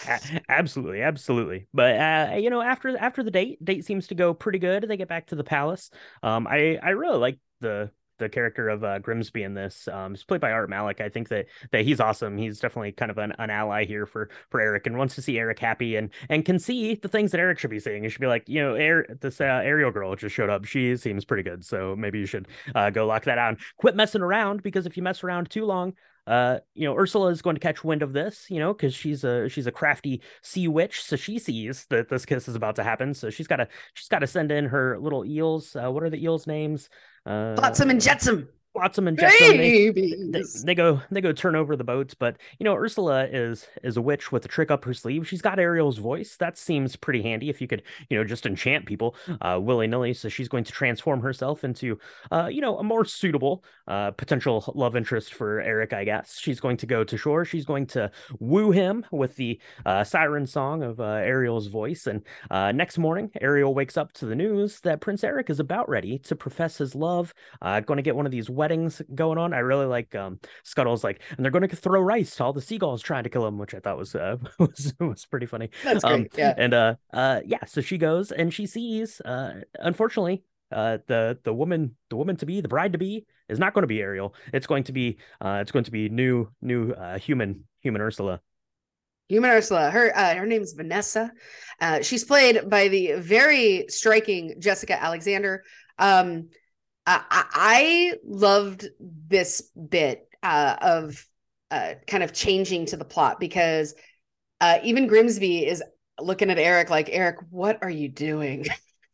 absolutely, absolutely. But uh, you know, after after the date, date seems to go pretty good. They get back to the palace. Um, I I really like the the character of uh, Grimsby in this. Um, he's played by Art Malik. I think that that he's awesome. He's definitely kind of an, an ally here for for Eric, and wants to see Eric happy, and and can see the things that Eric should be seeing. He should be like, you know, Air, this uh, Ariel girl just showed up. She seems pretty good, so maybe you should uh, go lock that down. Quit messing around because if you mess around too long, uh, you know, Ursula is going to catch wind of this, you know, because she's a she's a crafty sea witch, so she sees that this kiss is about to happen. So she's got to she's got to send in her little eels. Uh, what are the eels' names? Uh, Flotsam and Jetsam. Flotsam of Jetsam. They, they, they, go they go turn over the boats, but you know Ursula is is a witch with a trick up her sleeve. She's got Ariel's voice. That seems pretty handy if you could you know just enchant people uh, willy nilly. So she's going to transform herself into uh, you know a more suitable uh, potential love interest for Eric. I guess she's going to go to shore. She's going to woo him with the uh, siren song of uh, Ariel's voice. And uh, next morning, Ariel wakes up to the news that Prince Eric is about ready to profess his love. going to get one of these weddings going on. I really like um, Scuttle's like, and they're going to throw rice to all the seagulls trying to kill him, which I thought was uh, was was pretty funny. That's great. Um, yeah. And uh, uh, yeah. So she goes and she sees, uh, unfortunately, uh, the the woman the woman to be the bride to be is not going to be Ariel. It's going to be uh, it's going to be new new uh, human human Ursula. Human Ursula. Her uh, her name's Vanessa. Uh, she's played by the very striking Jessica Alexander. Um, I, I loved this bit uh, of uh, kind of changing to the plot because uh, even Grimsby is looking at Eric like, Eric, what are you doing?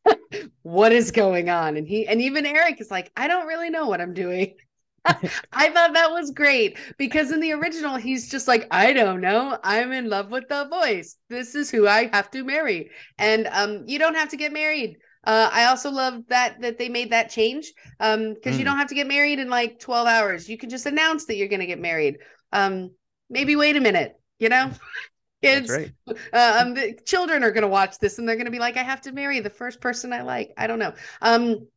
what is going on? And he and even Eric is like, I don't really know what I'm doing. I thought that was great because in the original, he's just like, I don't know. I'm in love with the voice. This is who I have to marry. And um, you don't have to get married. Uh, I also love that that they made that change um because mm. you don't have to get married in like 12 hours. You can just announce that you're going to get married. Um maybe wait a minute, you know? Kids, right. uh, um, the children are going to watch this and they're going to be like, I have to marry the first person I like. I don't know. Um,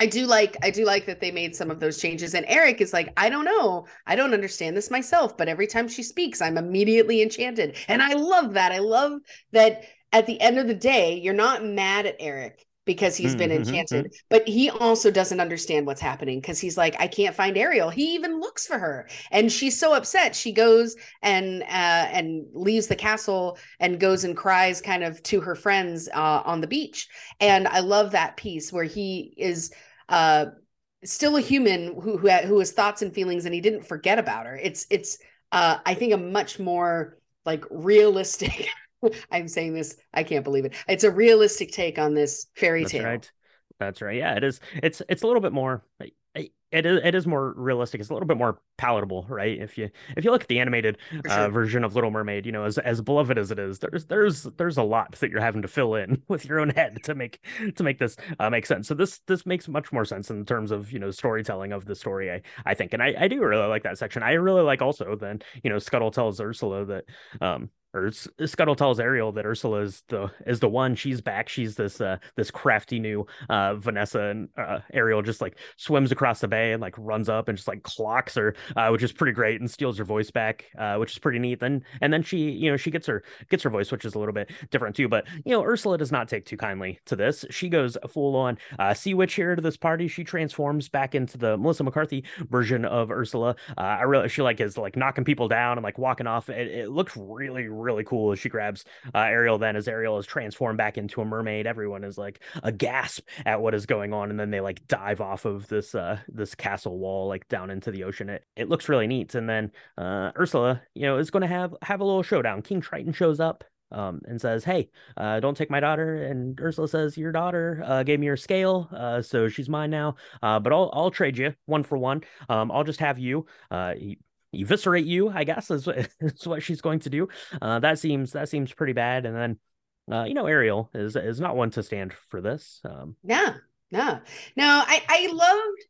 I do like I do like that they made some of those changes. And Eric is like, I don't know, I don't understand this myself, but every time she speaks, I'm immediately enchanted, and I love that. I love that at the end of the day, you're not mad at Eric because he's been mm-hmm, enchanted. Mm-hmm. But he also doesn't understand what's happening because he's like, I can't find Ariel. He even looks for her, and she's so upset. She goes and uh, and leaves the castle and goes and cries kind of to her friends uh, on the beach. And I love that piece where he is. Uh, still a human who who, who has thoughts and feelings and he didn't forget about her it's it's uh i think a much more like realistic I'm saying this. I can't believe it. It's a realistic take on this fairy That's tale. Right. That's right. Yeah, it is. It's it's a little bit more. It is it is more realistic. It's a little bit more palatable, right? If you if you look at the animated sure. uh, version of Little Mermaid, you know, as as beloved as it is, there's there's there's a lot that you're having to fill in with your own head to make to make this uh, make sense. So this this makes much more sense in terms of you know storytelling of the story. I I think, and I I do really like that section. I really like also then you know Scuttle tells Ursula that um or Scuttle tells Ariel that Ursula is the is the one. She's back. She's this uh this crafty new uh Vanessa and uh, Ariel just like swims across the bay and like runs up and just like clocks her, uh, which is pretty great, and steals her voice back, uh, which is pretty neat. Then and then she you know she gets her gets her voice, which is a little bit different too. But you know Ursula does not take too kindly to this. She goes full on uh, sea witch here to this party. She transforms back into the Melissa McCarthy version of Ursula. I really she like is like knocking people down and like walking off. It, it looks really really cool as she grabs uh, Ariel. Then, as Ariel is transformed back into a mermaid, everyone is like a gasp at what is going on, and then they like dive off of this uh, this castle wall like down into the ocean. It it looks really neat. And then uh, Ursula, you know, is going to have have a little showdown. King Triton shows up. Um, and says, "Hey, uh, don't take my daughter." And Ursula says, "Your daughter uh, gave me your scale, uh, so she's mine now. Uh, but I'll I'll trade you one for one. Um, I'll just have you." Uh, he, eviscerate you, I guess is, is what she's going to do. Uh, that seems that seems pretty bad. And then, uh, you know, Ariel is is not one to stand for this. Um, yeah, no, no. I I loved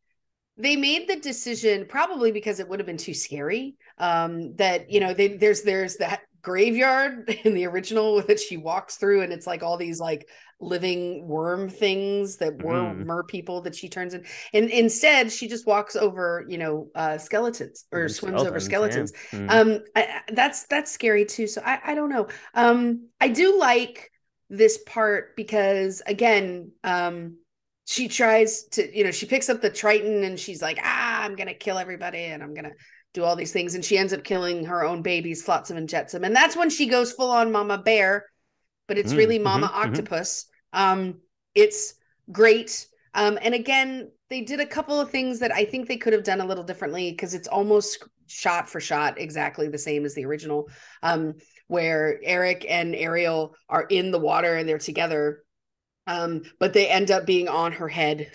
they made the decision probably because it would have been too scary. Um, that you know, they, there's there's that graveyard in the original that she walks through, and it's like all these like living worm things that were mm. mer people that she turns in and instead she just walks over you know uh skeletons or and swims over skeletons yeah. mm. um I, that's that's scary too so i i don't know um i do like this part because again um she tries to you know she picks up the triton and she's like ah i'm gonna kill everybody and i'm gonna do all these things and she ends up killing her own babies flotsam and jetsam and that's when she goes full on mama bear but it's mm, really mama mm-hmm, mm-hmm. octopus um, it's great. Um, and again, they did a couple of things that I think they could have done a little differently because it's almost shot for shot exactly the same as the original. Um, where Eric and Ariel are in the water and they're together, um, but they end up being on her head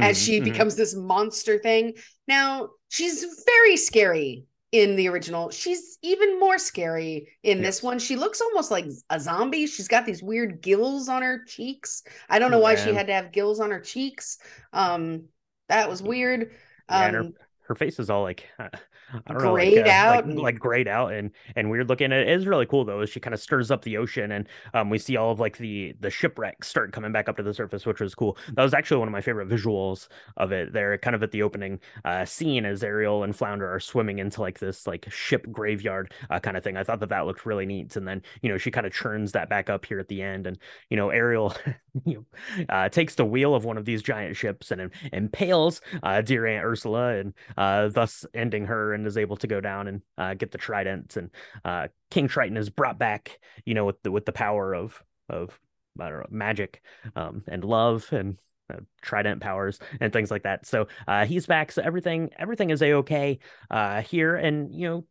as she Mhm, mhm. becomes this monster thing. Now she's very scary in the original. She's even more scary in this one. She looks almost like a zombie. She's got these weird gills on her cheeks. I don't know why she had to have gills on her cheeks. Um, that was weird. Yeah, and her, Um, her face is all like I don't know, like, Grayed uh, out like, and- like grayed out and and weird looking. It is really cool though. As she kind of stirs up the ocean, and um, we see all of like the the shipwrecks start coming back up to the surface, which was cool. That was actually one of my favorite visuals of it. There, kind of at the opening uh, scene as Ariel and Flounder are swimming into like this like ship graveyard uh, kind of thing. I thought that that looked really neat. And then you know she kind of churns that back up here at the end, and you know Ariel you know, uh, takes the wheel of one of these giant ships and impales uh, dear Aunt Ursula, and uh, thus ending her, is able to go down and uh, get the tridents. And uh, King Triton is brought back, you know, with the with the power of of I don't know magic um, and love and uh, trident powers and things like that. So uh, he's back. So everything everything is a okay uh, here, and you know,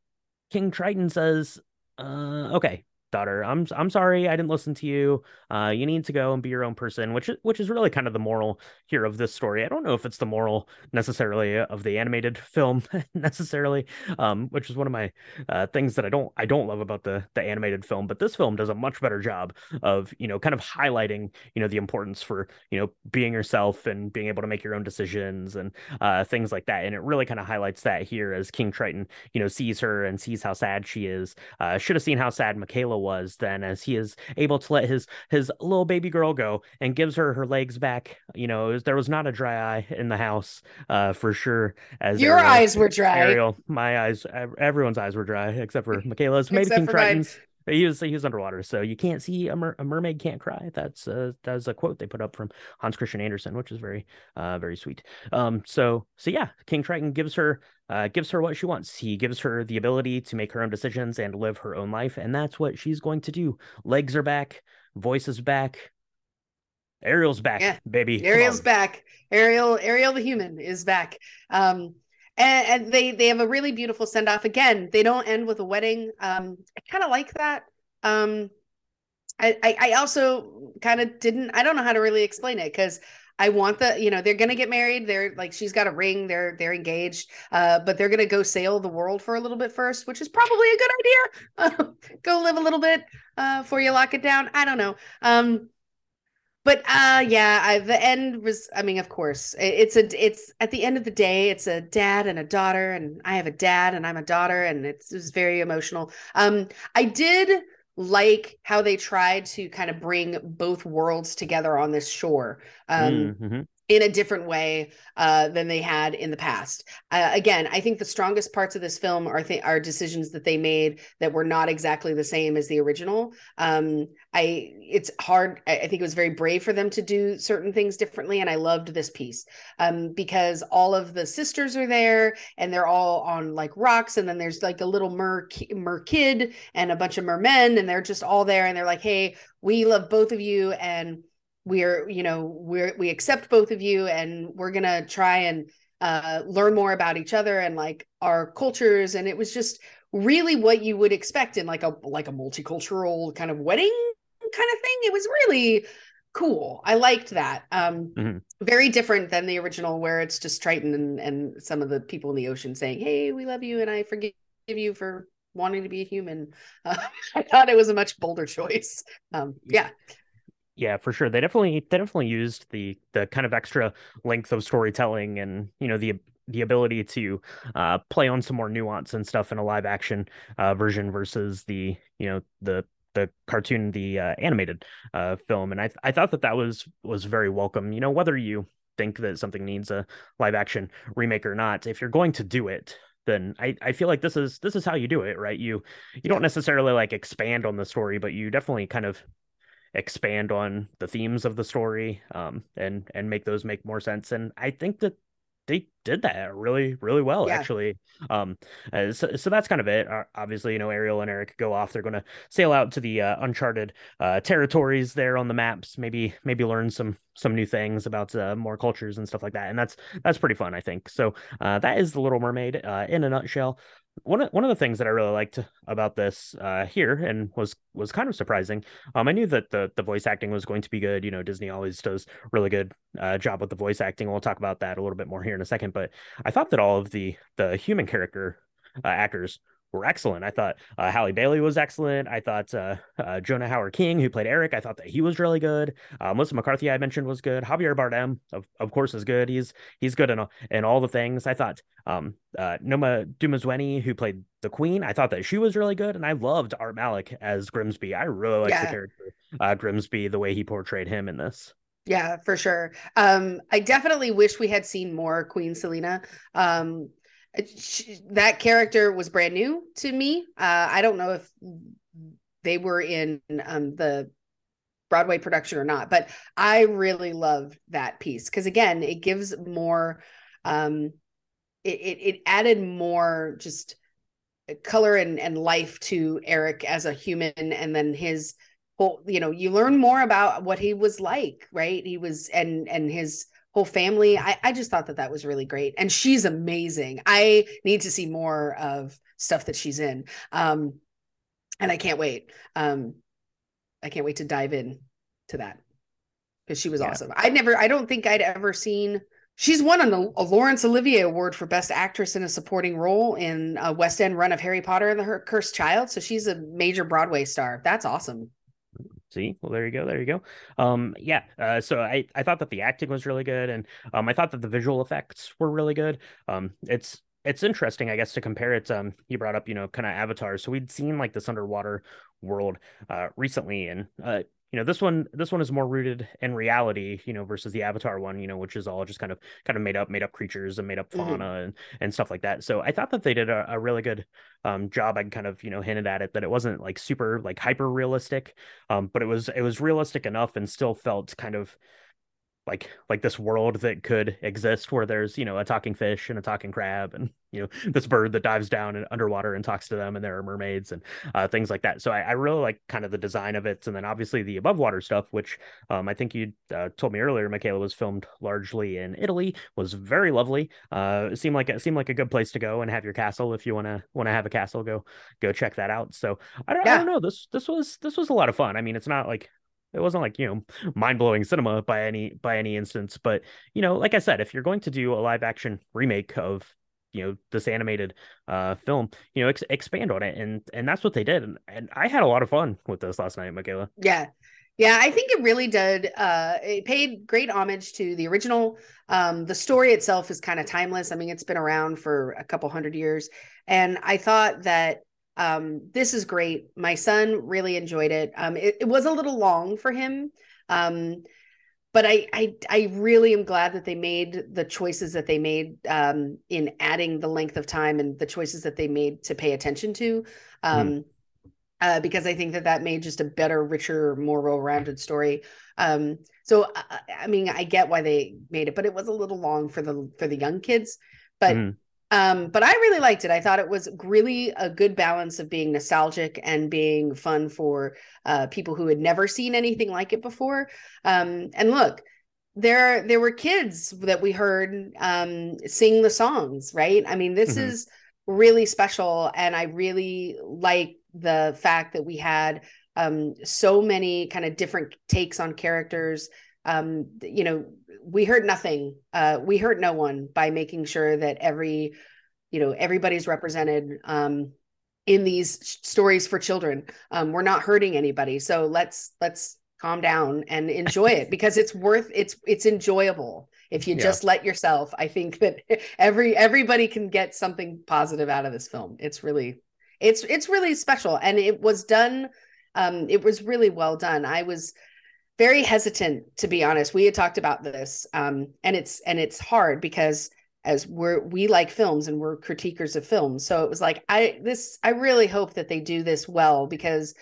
King Triton says, uh, "Okay, daughter, I'm I'm sorry I didn't listen to you. Uh, you need to go and be your own person," which is which is really kind of the moral here of this story. I don't know if it's the moral necessarily of the animated film necessarily, um, which is one of my uh, things that I don't I don't love about the the animated film. But this film does a much better job of you know kind of highlighting you know the importance for you know being yourself and being able to make your own decisions and uh, things like that. And it really kind of highlights that here as King Triton you know sees her and sees how sad she is. Uh, should have seen how sad Michaela was then, as he is able to let his his little baby girl go and gives her her legs back. You know, there was not a dry eye in the house uh, for sure. As your Ariel- eyes were dry. Ariel, my eyes, everyone's eyes were dry except for Michaela's. Maybe Except King. Triton's. He was he was underwater, so you can't see a, mer- a mermaid can't cry. That's uh, that's a quote they put up from Hans Christian Andersen, which is very uh very sweet. Um, so so yeah, King Triton gives her uh gives her what she wants. He gives her the ability to make her own decisions and live her own life, and that's what she's going to do. Legs are back, voice is back. Ariel's back, Yeah, baby. Ariel's back. Ariel, Ariel the human is back. Um, and, and they they have a really beautiful send off. Again, they don't end with a wedding. Um, I kind of like that. Um, I I, I also kind of didn't. I don't know how to really explain it because. I want the, you know, they're gonna get married. They're like, she's got a ring. They're they're engaged. Uh, but they're gonna go sail the world for a little bit first, which is probably a good idea. go live a little bit uh, before you lock it down. I don't know. Um, but uh yeah I, the end was i mean of course it's a it's at the end of the day it's a dad and a daughter and i have a dad and i'm a daughter and it's, it was very emotional um i did like how they tried to kind of bring both worlds together on this shore um Mhm. In a different way uh, than they had in the past. Uh, again, I think the strongest parts of this film are th- are decisions that they made that were not exactly the same as the original. Um, I it's hard. I, I think it was very brave for them to do certain things differently, and I loved this piece um, because all of the sisters are there, and they're all on like rocks, and then there's like a little mer mer kid and a bunch of mermen, and they're just all there, and they're like, "Hey, we love both of you," and we're you know we're we accept both of you and we're gonna try and uh learn more about each other and like our cultures. And it was just really what you would expect in like a like a multicultural kind of wedding kind of thing. It was really cool. I liked that um Mhm. very different than the original where it's just triton and and some of the people in the ocean saying hey we love you and i forgive you for wanting to be a human. Uh, i thought it was a much bolder choice. Um yeah Yeah, for sure. They definitely they definitely used the the kind of extra length of storytelling and you know the the ability to uh play on some more nuance and stuff in a live action uh version versus the you know the the cartoon the uh, animated uh film and I I thought that that was was very welcome. You know whether you think that something needs a live action remake or not, if you're going to do it then I, I feel like this is this is how you do it, right? You you don't necessarily like expand on the story, but you definitely kind of expand on the themes of the story um and and make those make more sense. And i think that they did that really really well Yeah. actually. Um uh, so, so that's kind of it. Uh, obviously you know ariel and eric go off they're going to sail out to the uh, uncharted uh territories there on the maps maybe maybe learn some some new things about uh, more cultures and stuff like that. And that's that's pretty fun i think. So uh that is the little mermaid uh in a nutshell one of one of the things that I really liked about this uh, here and was was kind of surprising. Um, I knew that the the voice acting was going to be good. You know, Disney always does really good uh, job with the voice acting. We'll talk about that a little bit more here in a second. But I thought that all of the the human character uh, actors were excellent. I thought uh, Halle Bailey was excellent. I thought uh, uh, Jonah Hauer-King, who played Eric, I thought that he was really good. Uh, Melissa McCarthy, I mentioned, was good. Javier Bardem, of, of course, is good. He's he's good in all, in all the things. I thought um, uh, Noma Dumezweni, who played the Queen, I thought that she was really good, and I loved Art Malik as Grimsby. I really liked the character uh, Grimsby, the way he portrayed him in this. Yeah, for sure. Um, I definitely wish we had seen more Queen Selina. Um, sh that character was brand new to me. Uh, I don't know if they were in um, the Broadway production or not, but I really loved that piece because again, it gives more. Um, it, it it added more just color and and life to Eric as a human, and then his whole you know you learn more about what he was like right he was and and his whole family i i just thought that that was really great and she's amazing i need to see more of stuff that she's in um and i can't wait um i can't wait to dive in to that because she was Yeah. awesome i'd never i don't think i'd ever seen She's won an, a Laurence Olivier Award for Best Actress in a Supporting Role in a West End run of Harry Potter and the Her- Cursed Child. So she's a major Broadway star. That's awesome. See, well, there you go, there you go. Um, yeah. Uh, so I I thought that the acting was really good, and um, I thought that the visual effects were really good. Um, it's it's interesting, I guess, to compare it. To um, you brought up, you know, kind of Avatar. So we'd seen like this underwater world uh recently, and uh, you know, this one this one is more rooted in reality, you know, versus the Avatar one, you know, which is all just kind of kind of made up made up creatures and made up Mhm. fauna and and stuff like that. So I thought that they did a, a really good um job. I kind of you know hinted at it that it wasn't like super like hyper realistic um but it was it was realistic enough and still felt kind of like like this world that could exist where there's you know a talking fish and a talking crab and you know this bird that dives down and underwater and talks to them and there are mermaids and uh, things like that. So I, I really like kind of the design of it. And then obviously the above water stuff which um, i think you uh, told me earlier michaela was filmed largely in italy was very lovely. Uh it seemed like it seemed like a good place to go and have your castle if you want to want to have a castle go go check that out. So I don't, I don't know. This this was this was a lot of fun. I mean it's not like it wasn't like you know mind-blowing cinema by any by any instance but you know like i said if you're going to do a live action remake of you know this animated uh film you know ex- expand on it and and that's what they did and, and i had a lot of fun with this last night michaela Yeah. Yeah, I think it really did. Uh, it paid great homage to the original. Um, the story itself is kind of timeless. I mean, it's been around for a couple hundred years. And I thought that um, this is great. My son really enjoyed it. Um, it, it was a little long for him. Um, but I, I I really am glad that they made the choices that they made um, in adding the length of time and the choices that they made to pay attention to, um, uh, because I think that that made just a better, richer, more well-rounded story. Um, so I, I mean, I get why they made it, but it was a little long for the for the young kids. But Mhm. Um, but I really liked it. I thought it was really a good balance of being nostalgic and being fun for uh, people who had never seen anything like it before. Um, and look, there there were kids that we heard um, sing the songs, right? I mean, this Mhm. is really special, and I really like the fact that we had um, so many kind of different takes on characters. Um, you know, we heard nothing. Uh, we hurt no one by making sure that every, you know, everybody's represented um, in these sh- stories for children. Um, we're not hurting anybody, so let's let's calm down and enjoy it because it's worth it's it's enjoyable if you Yeah. just let yourself. I think that every everybody can get something positive out of this film. It's really it's it's really special and it was done um it was really well done i was very hesitant to be honest we had talked about this um and it's and it's hard because as we're we like films and we're critiquers of films so it was like i this i really hope that they do this well because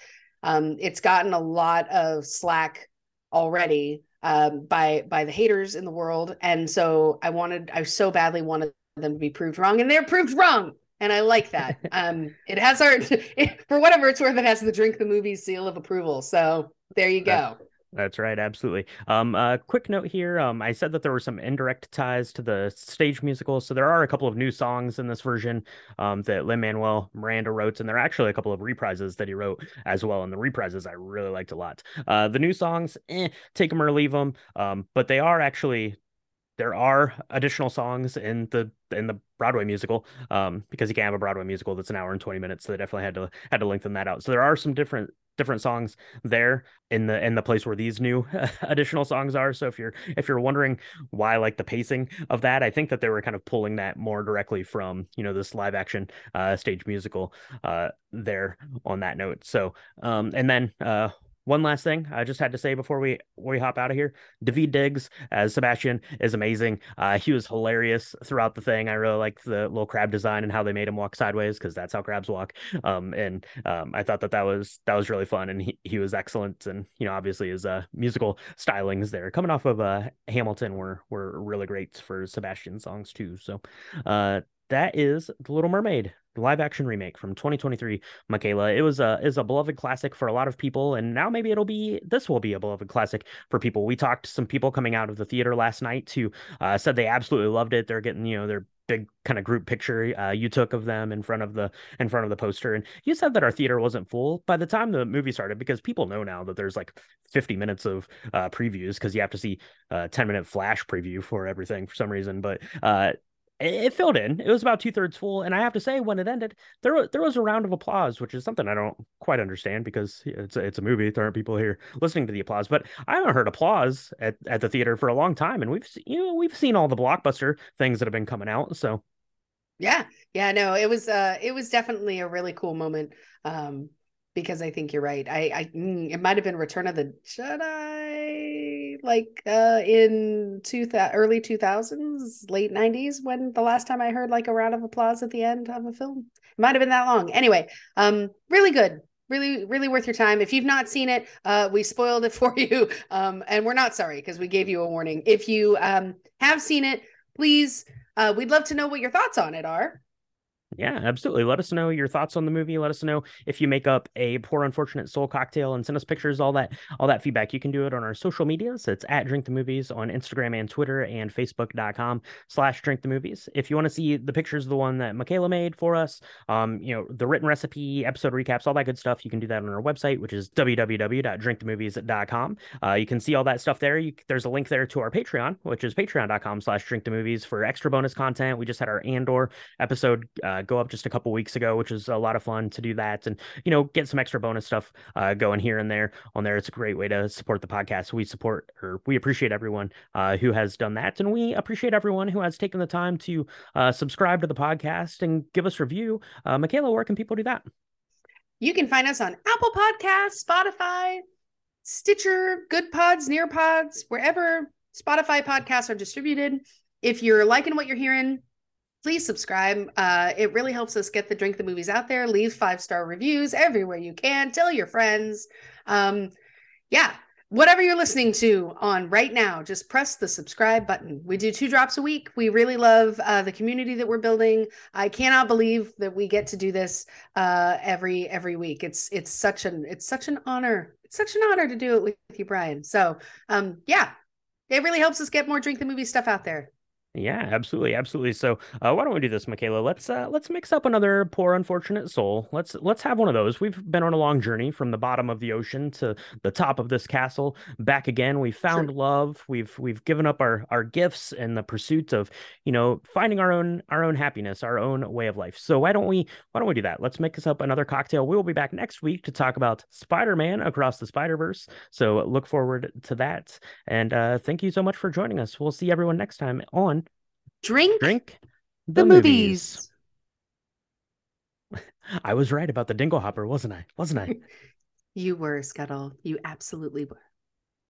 um it's gotten a lot of slack already um, by by the haters in the world, and so I wanted, I so badly wanted them to be proved wrong, and they're proved wrong, and I like that. um, it has our, it, for whatever it's worth, it has the drink the movie seal of approval. So there you go. That's right, absolutely. Um, uh, quick note here. Um, I said that there were some indirect ties to the stage musical, so there are a couple of new songs in this version um, that Lin Manuel Miranda wrote, and there are actually a couple of reprises that he wrote as well. And the reprises I really liked a lot. Uh, the new songs, eh, take them or leave them, um, but they are actually there are additional songs in the in the Broadway musical um, because you can't have a Broadway musical that's an hour and 20 minutes so they definitely had to had to lengthen that out so there are some different different songs there in the in the place where these new additional songs are. So if you're if you're wondering why like the pacing of that i think that they were kind of pulling that more directly from you know this live action uh stage musical uh there on that note. So um and then uh one last thing I just had to say before we we hop out of here. David Diggs as Sebastian is amazing. Uh, he was hilarious throughout the thing. I really like the little crab design and how they made him walk sideways because that's how crabs walk. Um, and um, I thought that that was that was really fun, and he, he was excellent. And you know, obviously his uh, musical stylings there, coming off of uh, Hamilton, were were really great for Sebastian songs too. So, uh, that is The Little Mermaid live action remake from 2023 michaela. It was a is a beloved classic for a lot of people and now maybe it'll be this will be a beloved classic for people. We talked to some people coming out of the theater last night who uh, said they absolutely loved it. They're getting you know their big kind of group picture uh, you took of them in front of the in front of the poster. And you said that our theater wasn't full. By the time the movie started because people know now that there's like 50 minutes of uh, previews because you have to see a 10 minute flash preview for everything for some reason. But uh, it filled in. It was about two thirds full, and I have to say, when it ended, there there was a round of applause, which is something I don't quite understand because it's a, it's a movie. There aren't people here listening to the applause, but I haven't heard applause at, at the theater for a long time, and we've you know we've seen all the blockbuster things that have been coming out. So, yeah, yeah, no, it was uh it was definitely a really cool moment. Um, because I think you're right. I, I mm, it might have been Return of the Jedi, like uh, in two th- early two thousands, late nineties, when the last time I heard like a round of applause at the end of a film. It might have been that long. Anyway, um, really good, really, really worth your time. If you've not seen it, uh, we spoiled it for you, um, and we're not sorry because we gave you a warning. If you um have seen it, please, uh, we'd love to know what your thoughts on it are. Yeah, absolutely. Let us know your thoughts on the movie. Let us know if you make up a poor unfortunate soul cocktail and send us pictures, all that, all that feedback. You can do it on our social medias. It's at Drink the Movies on Instagram and Twitter and Facebook.com slash drink the movies. If you want to see the pictures of the one that Michaela made for us, um, you know, the written recipe, episode recaps, all that good stuff, you can do that on our website, which is www.drinkthemovies.com. Uh, you can see all that stuff there. You, there's a link there to our Patreon, which is patreon.com slash drink the movies for extra bonus content. We just had our Andor episode uh, go up just a couple weeks ago, which is a lot of fun to do that and, you know, get some extra bonus stuff uh, going here and there on there. It's a great way to support the podcast. We support or we appreciate everyone uh, who has done that. And we appreciate everyone who has taken the time to uh, subscribe to the podcast and give us review. Uh, Michaela, where can people do that? You can find us on Apple Podcasts, Spotify, Stitcher, Good Pods, Near Pods, wherever Spotify podcasts are distributed. If you're liking what you're hearing, please subscribe. Uh, it really helps us get the drink the movies out there. Leave five star reviews everywhere you can. Tell your friends. Um, yeah, whatever you're listening to on right now, just press the subscribe button. We do two drops a week. We really love uh, the community that we're building. I cannot believe that we get to do this uh, every every week. It's it's such an it's such an honor. It's such an honor to do it with you, Brian. So um, yeah, it really helps us get more drink the movie stuff out there. Yeah, absolutely, absolutely. So, uh, why don't we do this, Michaela? Let's uh, let's mix up another poor unfortunate soul. Let's let's have one of those. We've been on a long journey from the bottom of the ocean to the top of this castle, back again. We found sure. love. We've we've given up our our gifts in the pursuit of you know finding our own our own happiness, our own way of life. So why don't we why don't we do that? Let's make us up another cocktail. We will be back next week to talk about Spider Man across the Spider Verse. So look forward to that. And uh, thank you so much for joining us. We'll see everyone next time on Drink, drink the, the movies. movies. I was right about the dingle hopper, wasn't I? Wasn't I? you were, Scuttle. You absolutely were.